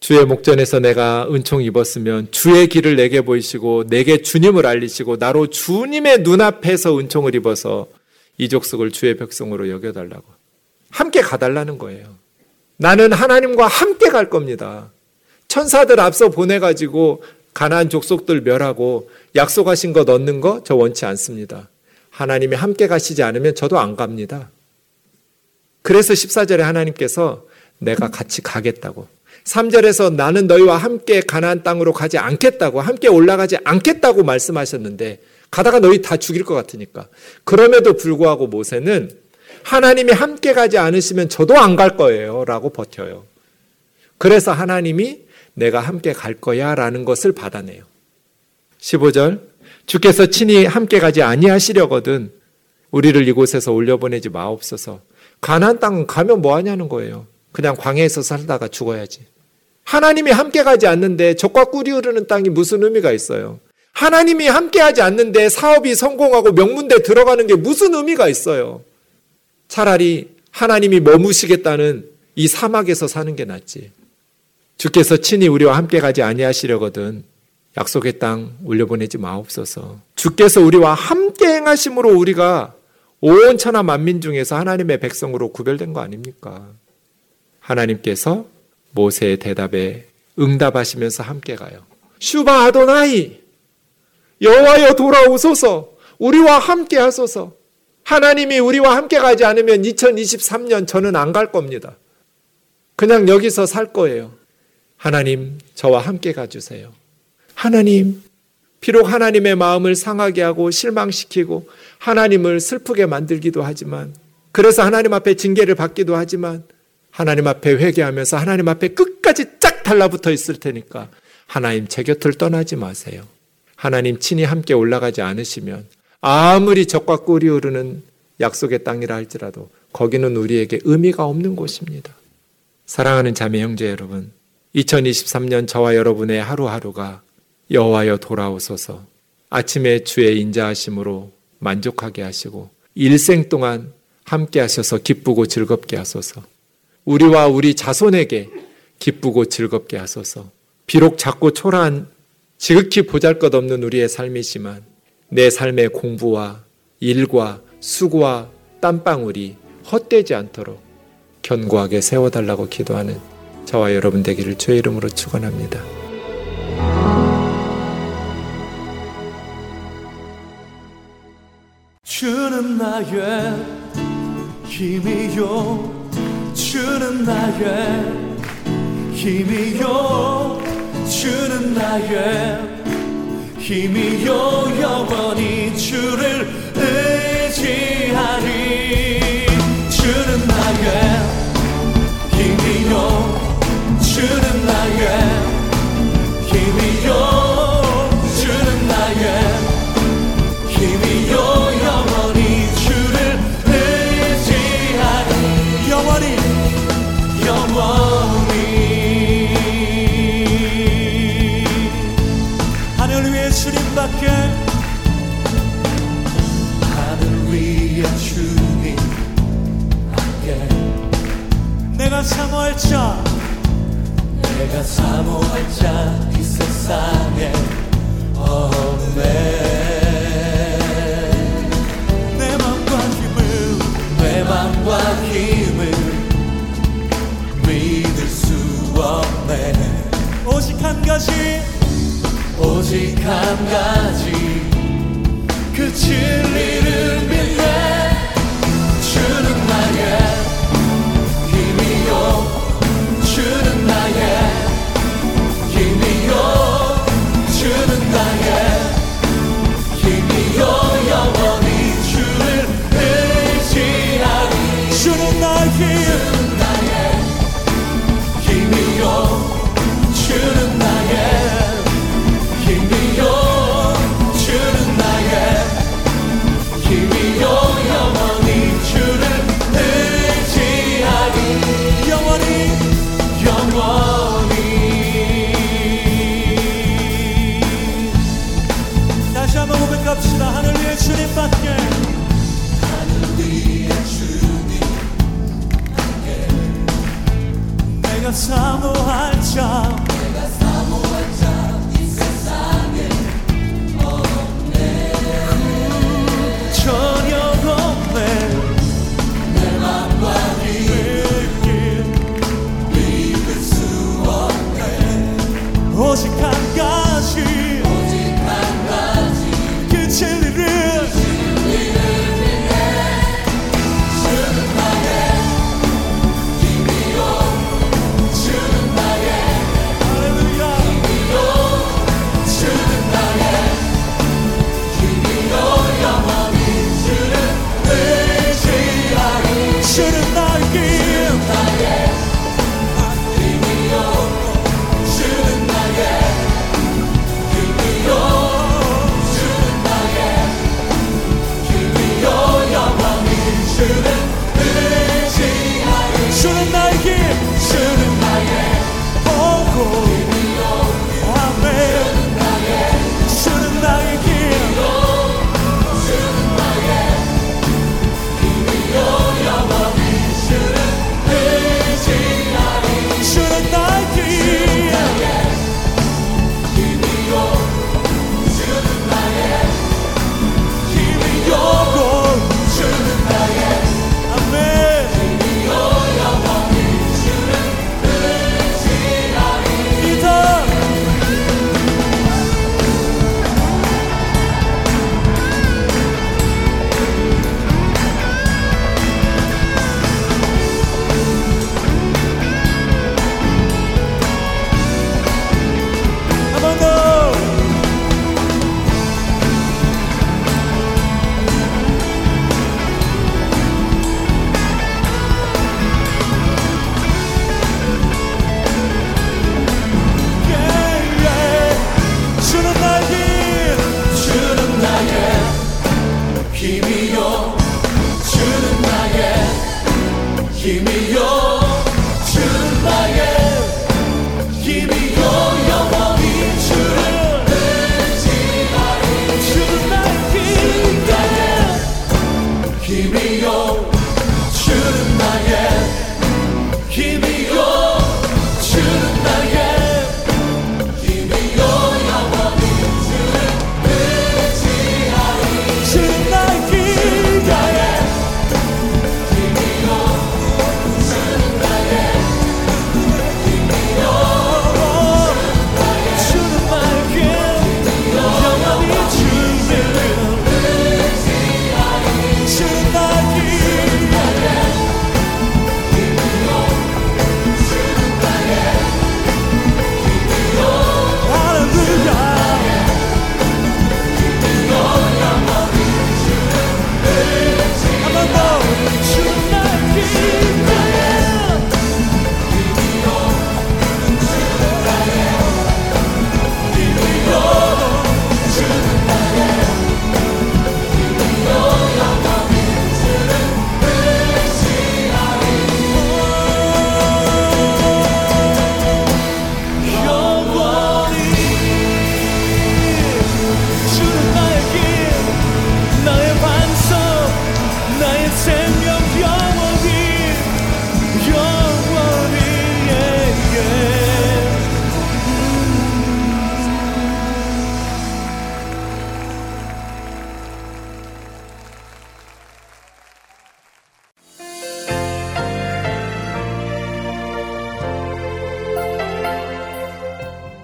주의 목전에서 내가 은총 입었으면 주의 길을 내게 보이시고 내게 주님을 알리시고 나로 주님의 눈앞에서 은총을 입어서 이 족 속을 주의 백성으로 여겨달라고. 함께 가달라는 거예요. 나는 하나님과 함께 갈 겁니다. 천사들 앞서 보내가지고 가난 족속들 멸하고 약속하신 것 얻는 거 저 원치 않습니다. 하나님이 함께 가시지 않으면 저도 안 갑니다. 그래서 14절에 하나님께서 내가 같이 가겠다고. 3절에서 나는 너희와 함께 가나안 땅으로 가지 않겠다고 함께 올라가지 않겠다고 말씀하셨는데 가다가 너희 다 죽일 것 같으니까. 그럼에도 불구하고 모세는 하나님이 함께 가지 않으시면 저도 안 갈 거예요. 라고 버텨요. 그래서 하나님이 내가 함께 갈 거야. 라는 것을 받아내요. 15절. 주께서 친히 함께 가지 아니하시려거든 우리를 이곳에서 올려보내지 마옵소서. 가난 땅 가면 뭐 하냐는 거예요. 그냥 광야에서 살다가 죽어야지. 하나님이 함께 가지 않는데 적과 꿀이 흐르는 땅이 무슨 의미가 있어요? 하나님이 함께 하지 않는데 사업이 성공하고 명문대 들어가는 게 무슨 의미가 있어요? 차라리 하나님이 머무시겠다는 이 사막에서 사는 게 낫지. 주께서 친히 우리와 함께 가지 아니하시려거든 약속의 땅 올려보내지 마옵소서. 주께서 우리와 함께 행하심으로 우리가 온 천하 만민 중에서 하나님의 백성으로 구별된 거 아닙니까? 하나님께서 모세의 대답에 응답하시면서 함께 가요. 슈바 아도나이 여호와여 돌아오소서 우리와 함께 하소서 하나님이 우리와 함께 가지 않으면 2023년 저는 안 갈 겁니다. 그냥 여기서 살 거예요. 하나님, 저와 함께 가주세요. 하나님, 비록 하나님의 마음을 상하게 하고 실망시키고 하나님을 슬프게 만들기도 하지만 그래서 하나님 앞에 징계를 받기도 하지만 하나님 앞에 회개하면서 하나님 앞에 끝까지 쫙 달라붙어 있을 테니까 하나님 제 곁을 떠나지 마세요. 하나님 친히 함께 올라가지 않으시면 아무리 적과 꿀이 흐르는 약속의 땅이라 할지라도 거기는 우리에게 의미가 없는 곳입니다. 사랑하는 자매 형제 여러분, 2023년 저와 여러분의 하루하루가 여호와여 돌아오소서 아침에 주의 인자하심으로 만족하게 하시고 일생 동안 함께 하셔서 기쁘고 즐겁게 하소서. 우리와 우리 자손에게 기쁘고 즐겁게 하소서. 비록 작고 초라한 지극히 보잘것없는 우리의 삶이지만 내 삶의 공부와 일과 수고와 땀방울이 헛되지 않도록 견고하게 세워달라고 기도하는 저와 여러분 되기를 주의 이름으로 축원합니다. 주는 나의 힘이요 주는 나의 힘이요. 주는 나의 힘이요. 영원히 주를 의지하 3월자. 내가 사모할자 이 세상에 없네 내 맘과 힘을 내 맘과 힘을 믿을 수 없네. 오직 한 가지. 오직 한 가지. 그 진리를 믿네. 주는 나의 주는 나의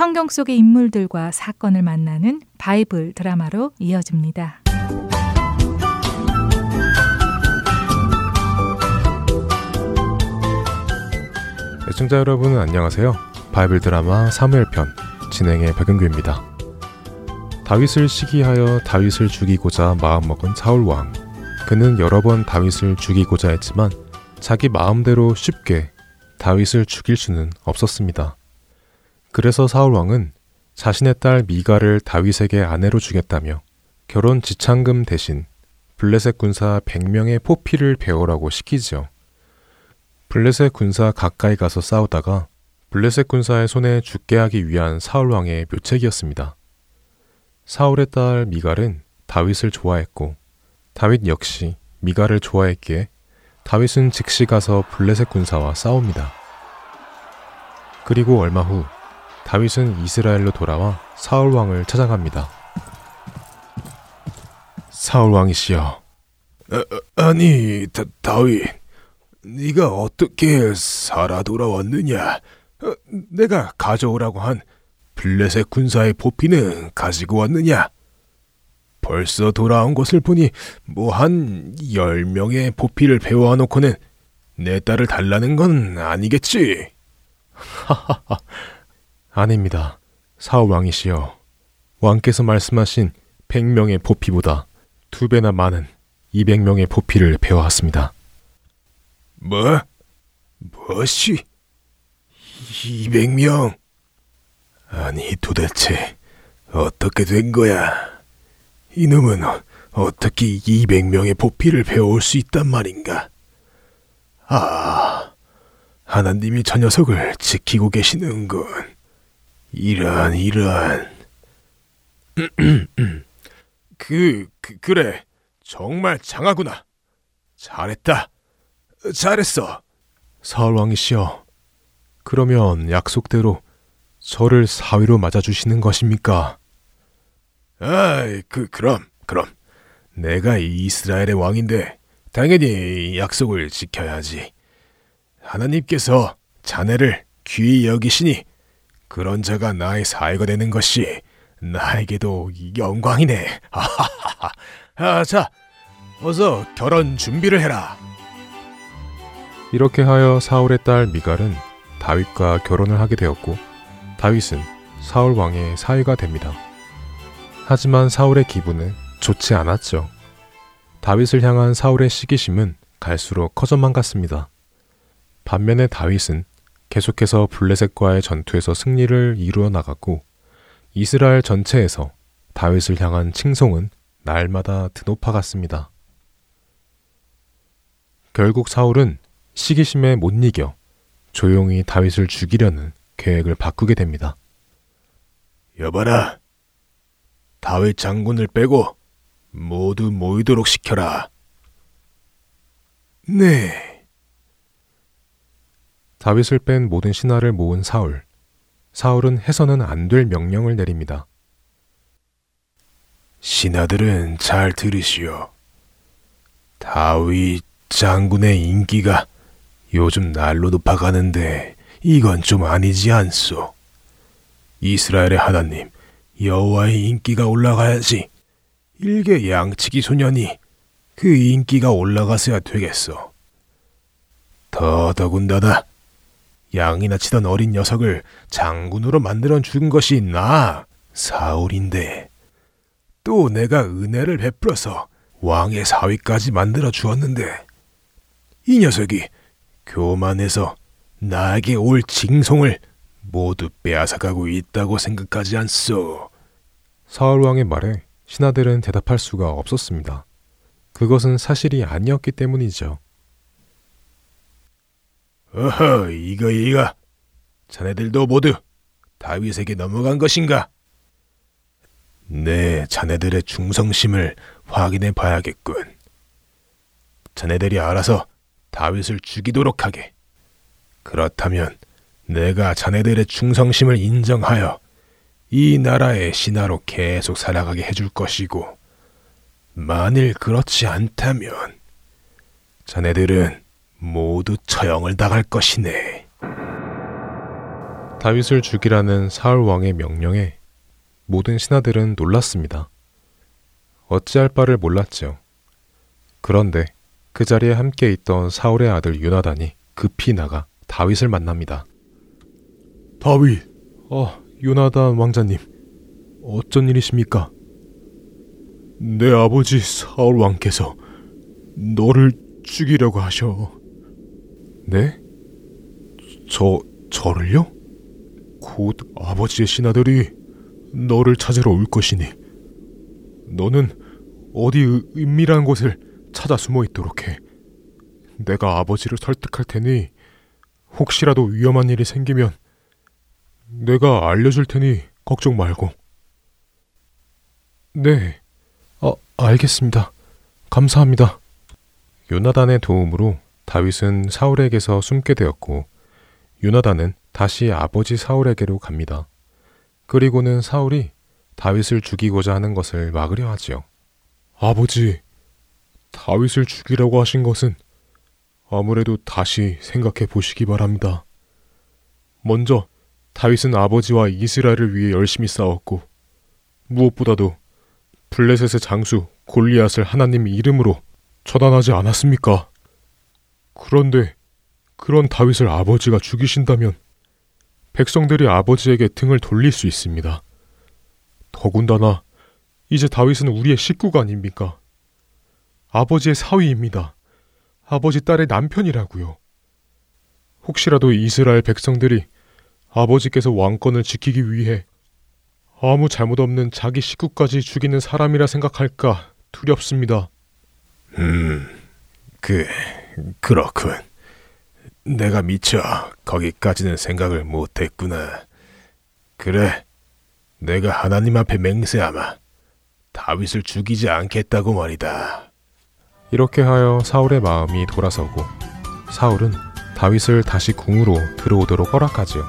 성경 속의 인물들과 사건을 만나는 바이블 드라마로 이어집니다. 애청자 여러분 안녕하세요. 바이블 드라마 사무엘 편 진행의 백은규입니다. 다윗을 시기하여 다윗을 죽이고자 마음먹은 사울 왕. 그는 여러 번 다윗을 죽이고자 했지만 자기 마음대로 쉽게 다윗을 죽일 수는 없었습니다. 그래서 사울 왕은 자신의 딸 미가를 다윗에게 아내로 주겠다며 결혼 지창금 대신 블레셋 군사 100명의 포피를 배우라고 시키지요. 블레셋 군사 가까이 가서 싸우다가 블레셋 군사의 손에 죽게 하기 위한 사울 왕의 묘책이었습니다. 사울의 딸 미갈은 다윗을 좋아했고 다윗 역시 미갈을 좋아했기에 다윗은 즉시 가서 블레셋 군사와 싸웁니다. 그리고 얼마 후 다윗은 이스라엘로 돌아와 사울 왕을 찾아갑니다. 사울 왕이시여. 아, 니 다, 다윗, 네가 어떻게 살아 돌아왔느냐? 어, 내가 가져오라고 한 블레셋 군사의 포피는 가지고 왔느냐? 벌써 돌아온 것을 보니 뭐 한 열 명의 포피를 배워와 놓고는 내 딸을 달라는 건 아니겠지? 하하하. 아닙니다. 사울 왕이시여. 왕께서 말씀하신 100명의 포피보다 두 배나 많은 200명의 포피를 배워왔습니다. 뭐? 뭐시? 200명? 아니 도대체 어떻게 된 거야? 이놈은 어- 어떻게 200명의 보피를 배워올 수 있단 말인가? 아, 하나님이 저 녀석을 지키고 계시는군. 이런 이런. 그, 그 그래 정말 장하구나. 잘했다. 잘했어. 사울 왕이시여. 그러면 약속대로 저를 사위로 맞아주시는 것입니까? 아이, 그, 그럼, 그럼. 내가 이스라엘의 왕인데, 당연히 약속을 지켜야지. 하나님께서 자네를 귀히 여기시니, 그런 자가 나의 사위가 되는 것이 나에게도 영광이네. 하하하하. 아, 자, 어서 결혼 준비를 해라. 이렇게 하여 사울의 딸 미갈은 다윗과 결혼을 하게 되었고 다윗은 사울 왕의 사위가 됩니다. 하지만 사울의 기분은 좋지 않았죠. 다윗을 향한 사울의 시기심은 갈수록 커져만 갔습니다. 반면에 다윗은 계속해서 블레셋과의 전투에서 승리를 이루어 나갔고 이스라엘 전체에서 다윗을 향한 칭송은 날마다 드높아갔습니다. 결국 사울은 시기심에 못 이겨 조용히 다윗을 죽이려는 계획을 바꾸게 됩니다. 여봐라. 다윗 장군을 빼고 모두 모이도록 시켜라. 네. 다윗을 뺀 모든 신하를 모은 사울. 사울은 해서는 안 될 명령을 내립니다. 신하들은 잘 들으시오. 다윗 장군의 인기가 요즘 날로 높아가는데 이건 좀 아니지 않소. 이스라엘의 하나님 여호와의 인기가 올라가야지. 일개 양치기 소년이 그 인기가 올라가서야 되겠어. 더더군다나 양이나 치던 어린 녀석을 장군으로 만들어 준 것이 나 사울인데 또 내가 은혜를 베풀어서 왕의 사위까지 만들어 주었는데 이 녀석이 교만해서 나에게 올 징송을 모두 빼앗아가고 있다고 생각하지 않소. 사울 왕의 말에 신하들은 대답할 수가 없었습니다. 그것은 사실이 아니었기 때문이죠. 어허, 이거 이거. 자네들도 모두 다윗에게 넘어간 것인가? 네, 자네들의 충성심을 확인해 봐야겠군. 자네들이 알아서 다윗을 죽이도록 하게. 그렇다면 내가 자네들의 충성심을 인정하여 이 나라의 신하로 계속 살아가게 해줄 것이고, 만일 그렇지 않다면 자네들은 모두 처형을 당할 것이네. 다윗을 죽이라는 사울 왕의 명령에 모든 신하들은 놀랐습니다. 어찌할 바를 몰랐죠. 그런데 그 자리에 함께 있던 사울의 아들 유나단이 급히 나가 다윗을 만납니다. 다윗, 어, 유나단 왕자님, 어쩐 일이십니까? 내 아버지 사울 왕께서 너를 죽이려고 하셔. 네? 저, 저를요? 곧 아버지의 신하들이 너를 찾으러 올 것이니 너는 어디 은밀한 곳을 찾아 숨어 있도록 해. 내가 아버지를 설득할 테니 혹시라도 위험한 일이 생기면 내가 알려줄 테니 걱정 말고. 네. 어, 알겠습니다. 감사합니다. 요나단의 도움으로 다윗은 사울에게서 숨게 되었고 요나단은 다시 아버지 사울에게로 갑니다. 그리고는 사울이 다윗을 죽이고자 하는 것을 막으려 하지요. 아버지, 다윗을 죽이라고 하신 것은 아무래도 다시 생각해 보시기 바랍니다. 먼저 다윗은 아버지와 이스라엘을 위해 열심히 싸웠고 무엇보다도 블레셋의 장수 골리앗을 하나님 이름으로 처단하지 않았습니까? 그런데 그런 다윗을 아버지가 죽이신다면 백성들이 아버지에게 등을 돌릴 수 있습니다. 더군다나 이제 다윗은 우리의 식구가 아닙니까? 아버지의 사위입니다. 아버지 딸의 남편이라고요. 혹시라도 이스라엘 백성들이 아버지께서 왕권을 지키기 위해 아무 잘못 없는 자기 식구까지 죽이는 사람이라 생각할까 두렵습니다. 음, 그, 그렇군. 내가 미처 거기까지는 생각을 못했구나. 그래, 내가 하나님 앞에 맹세하마 다윗을 죽이지 않겠다고 말이다. 이렇게 하여 사울의 마음이 돌아서고 사울은 다윗을 다시 궁으로 들어오도록 허락하지요.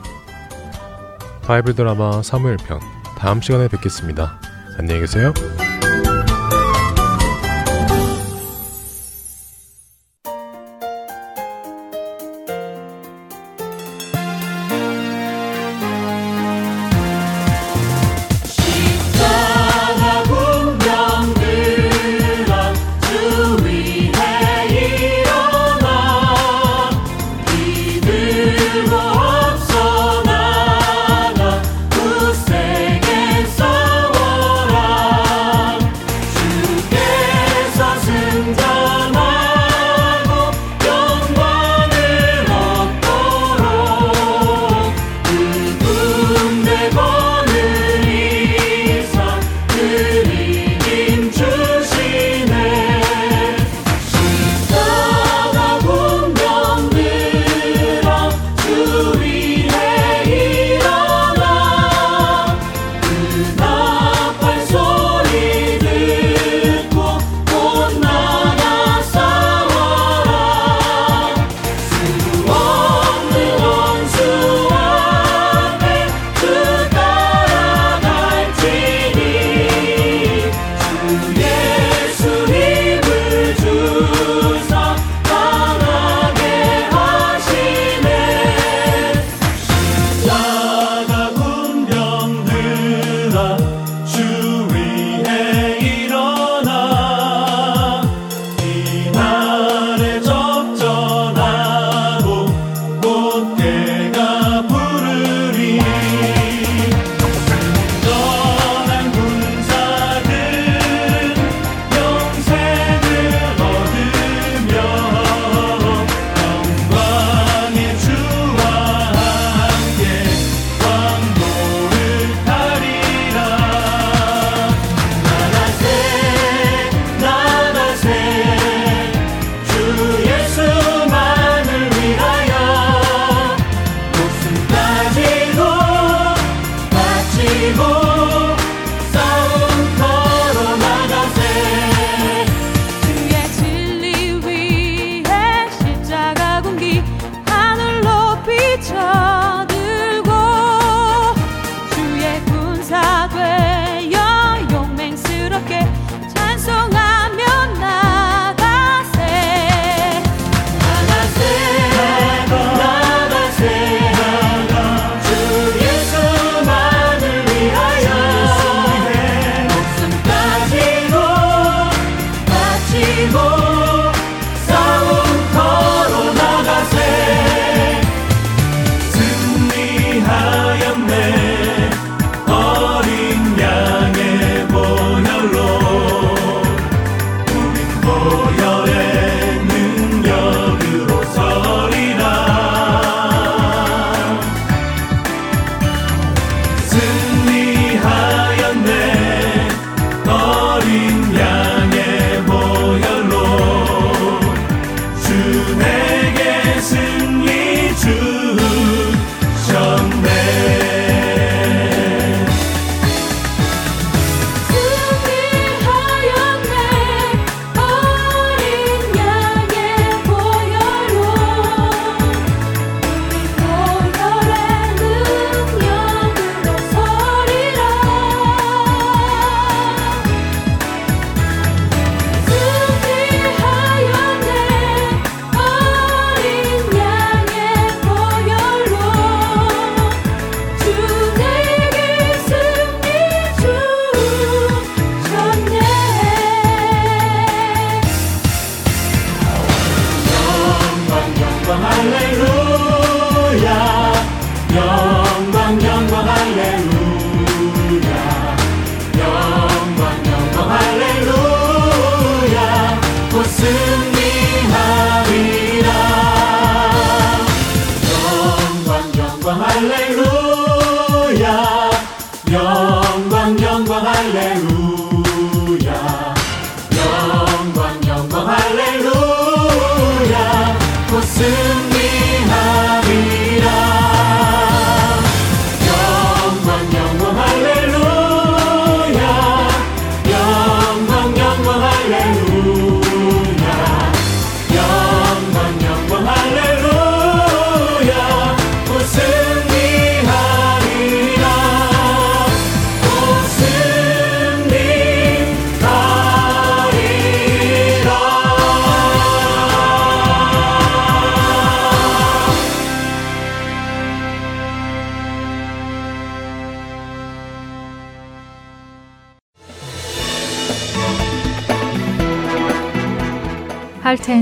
바이블 드라마 사무엘 편 다음 시간에 뵙겠습니다. 안녕히 계세요.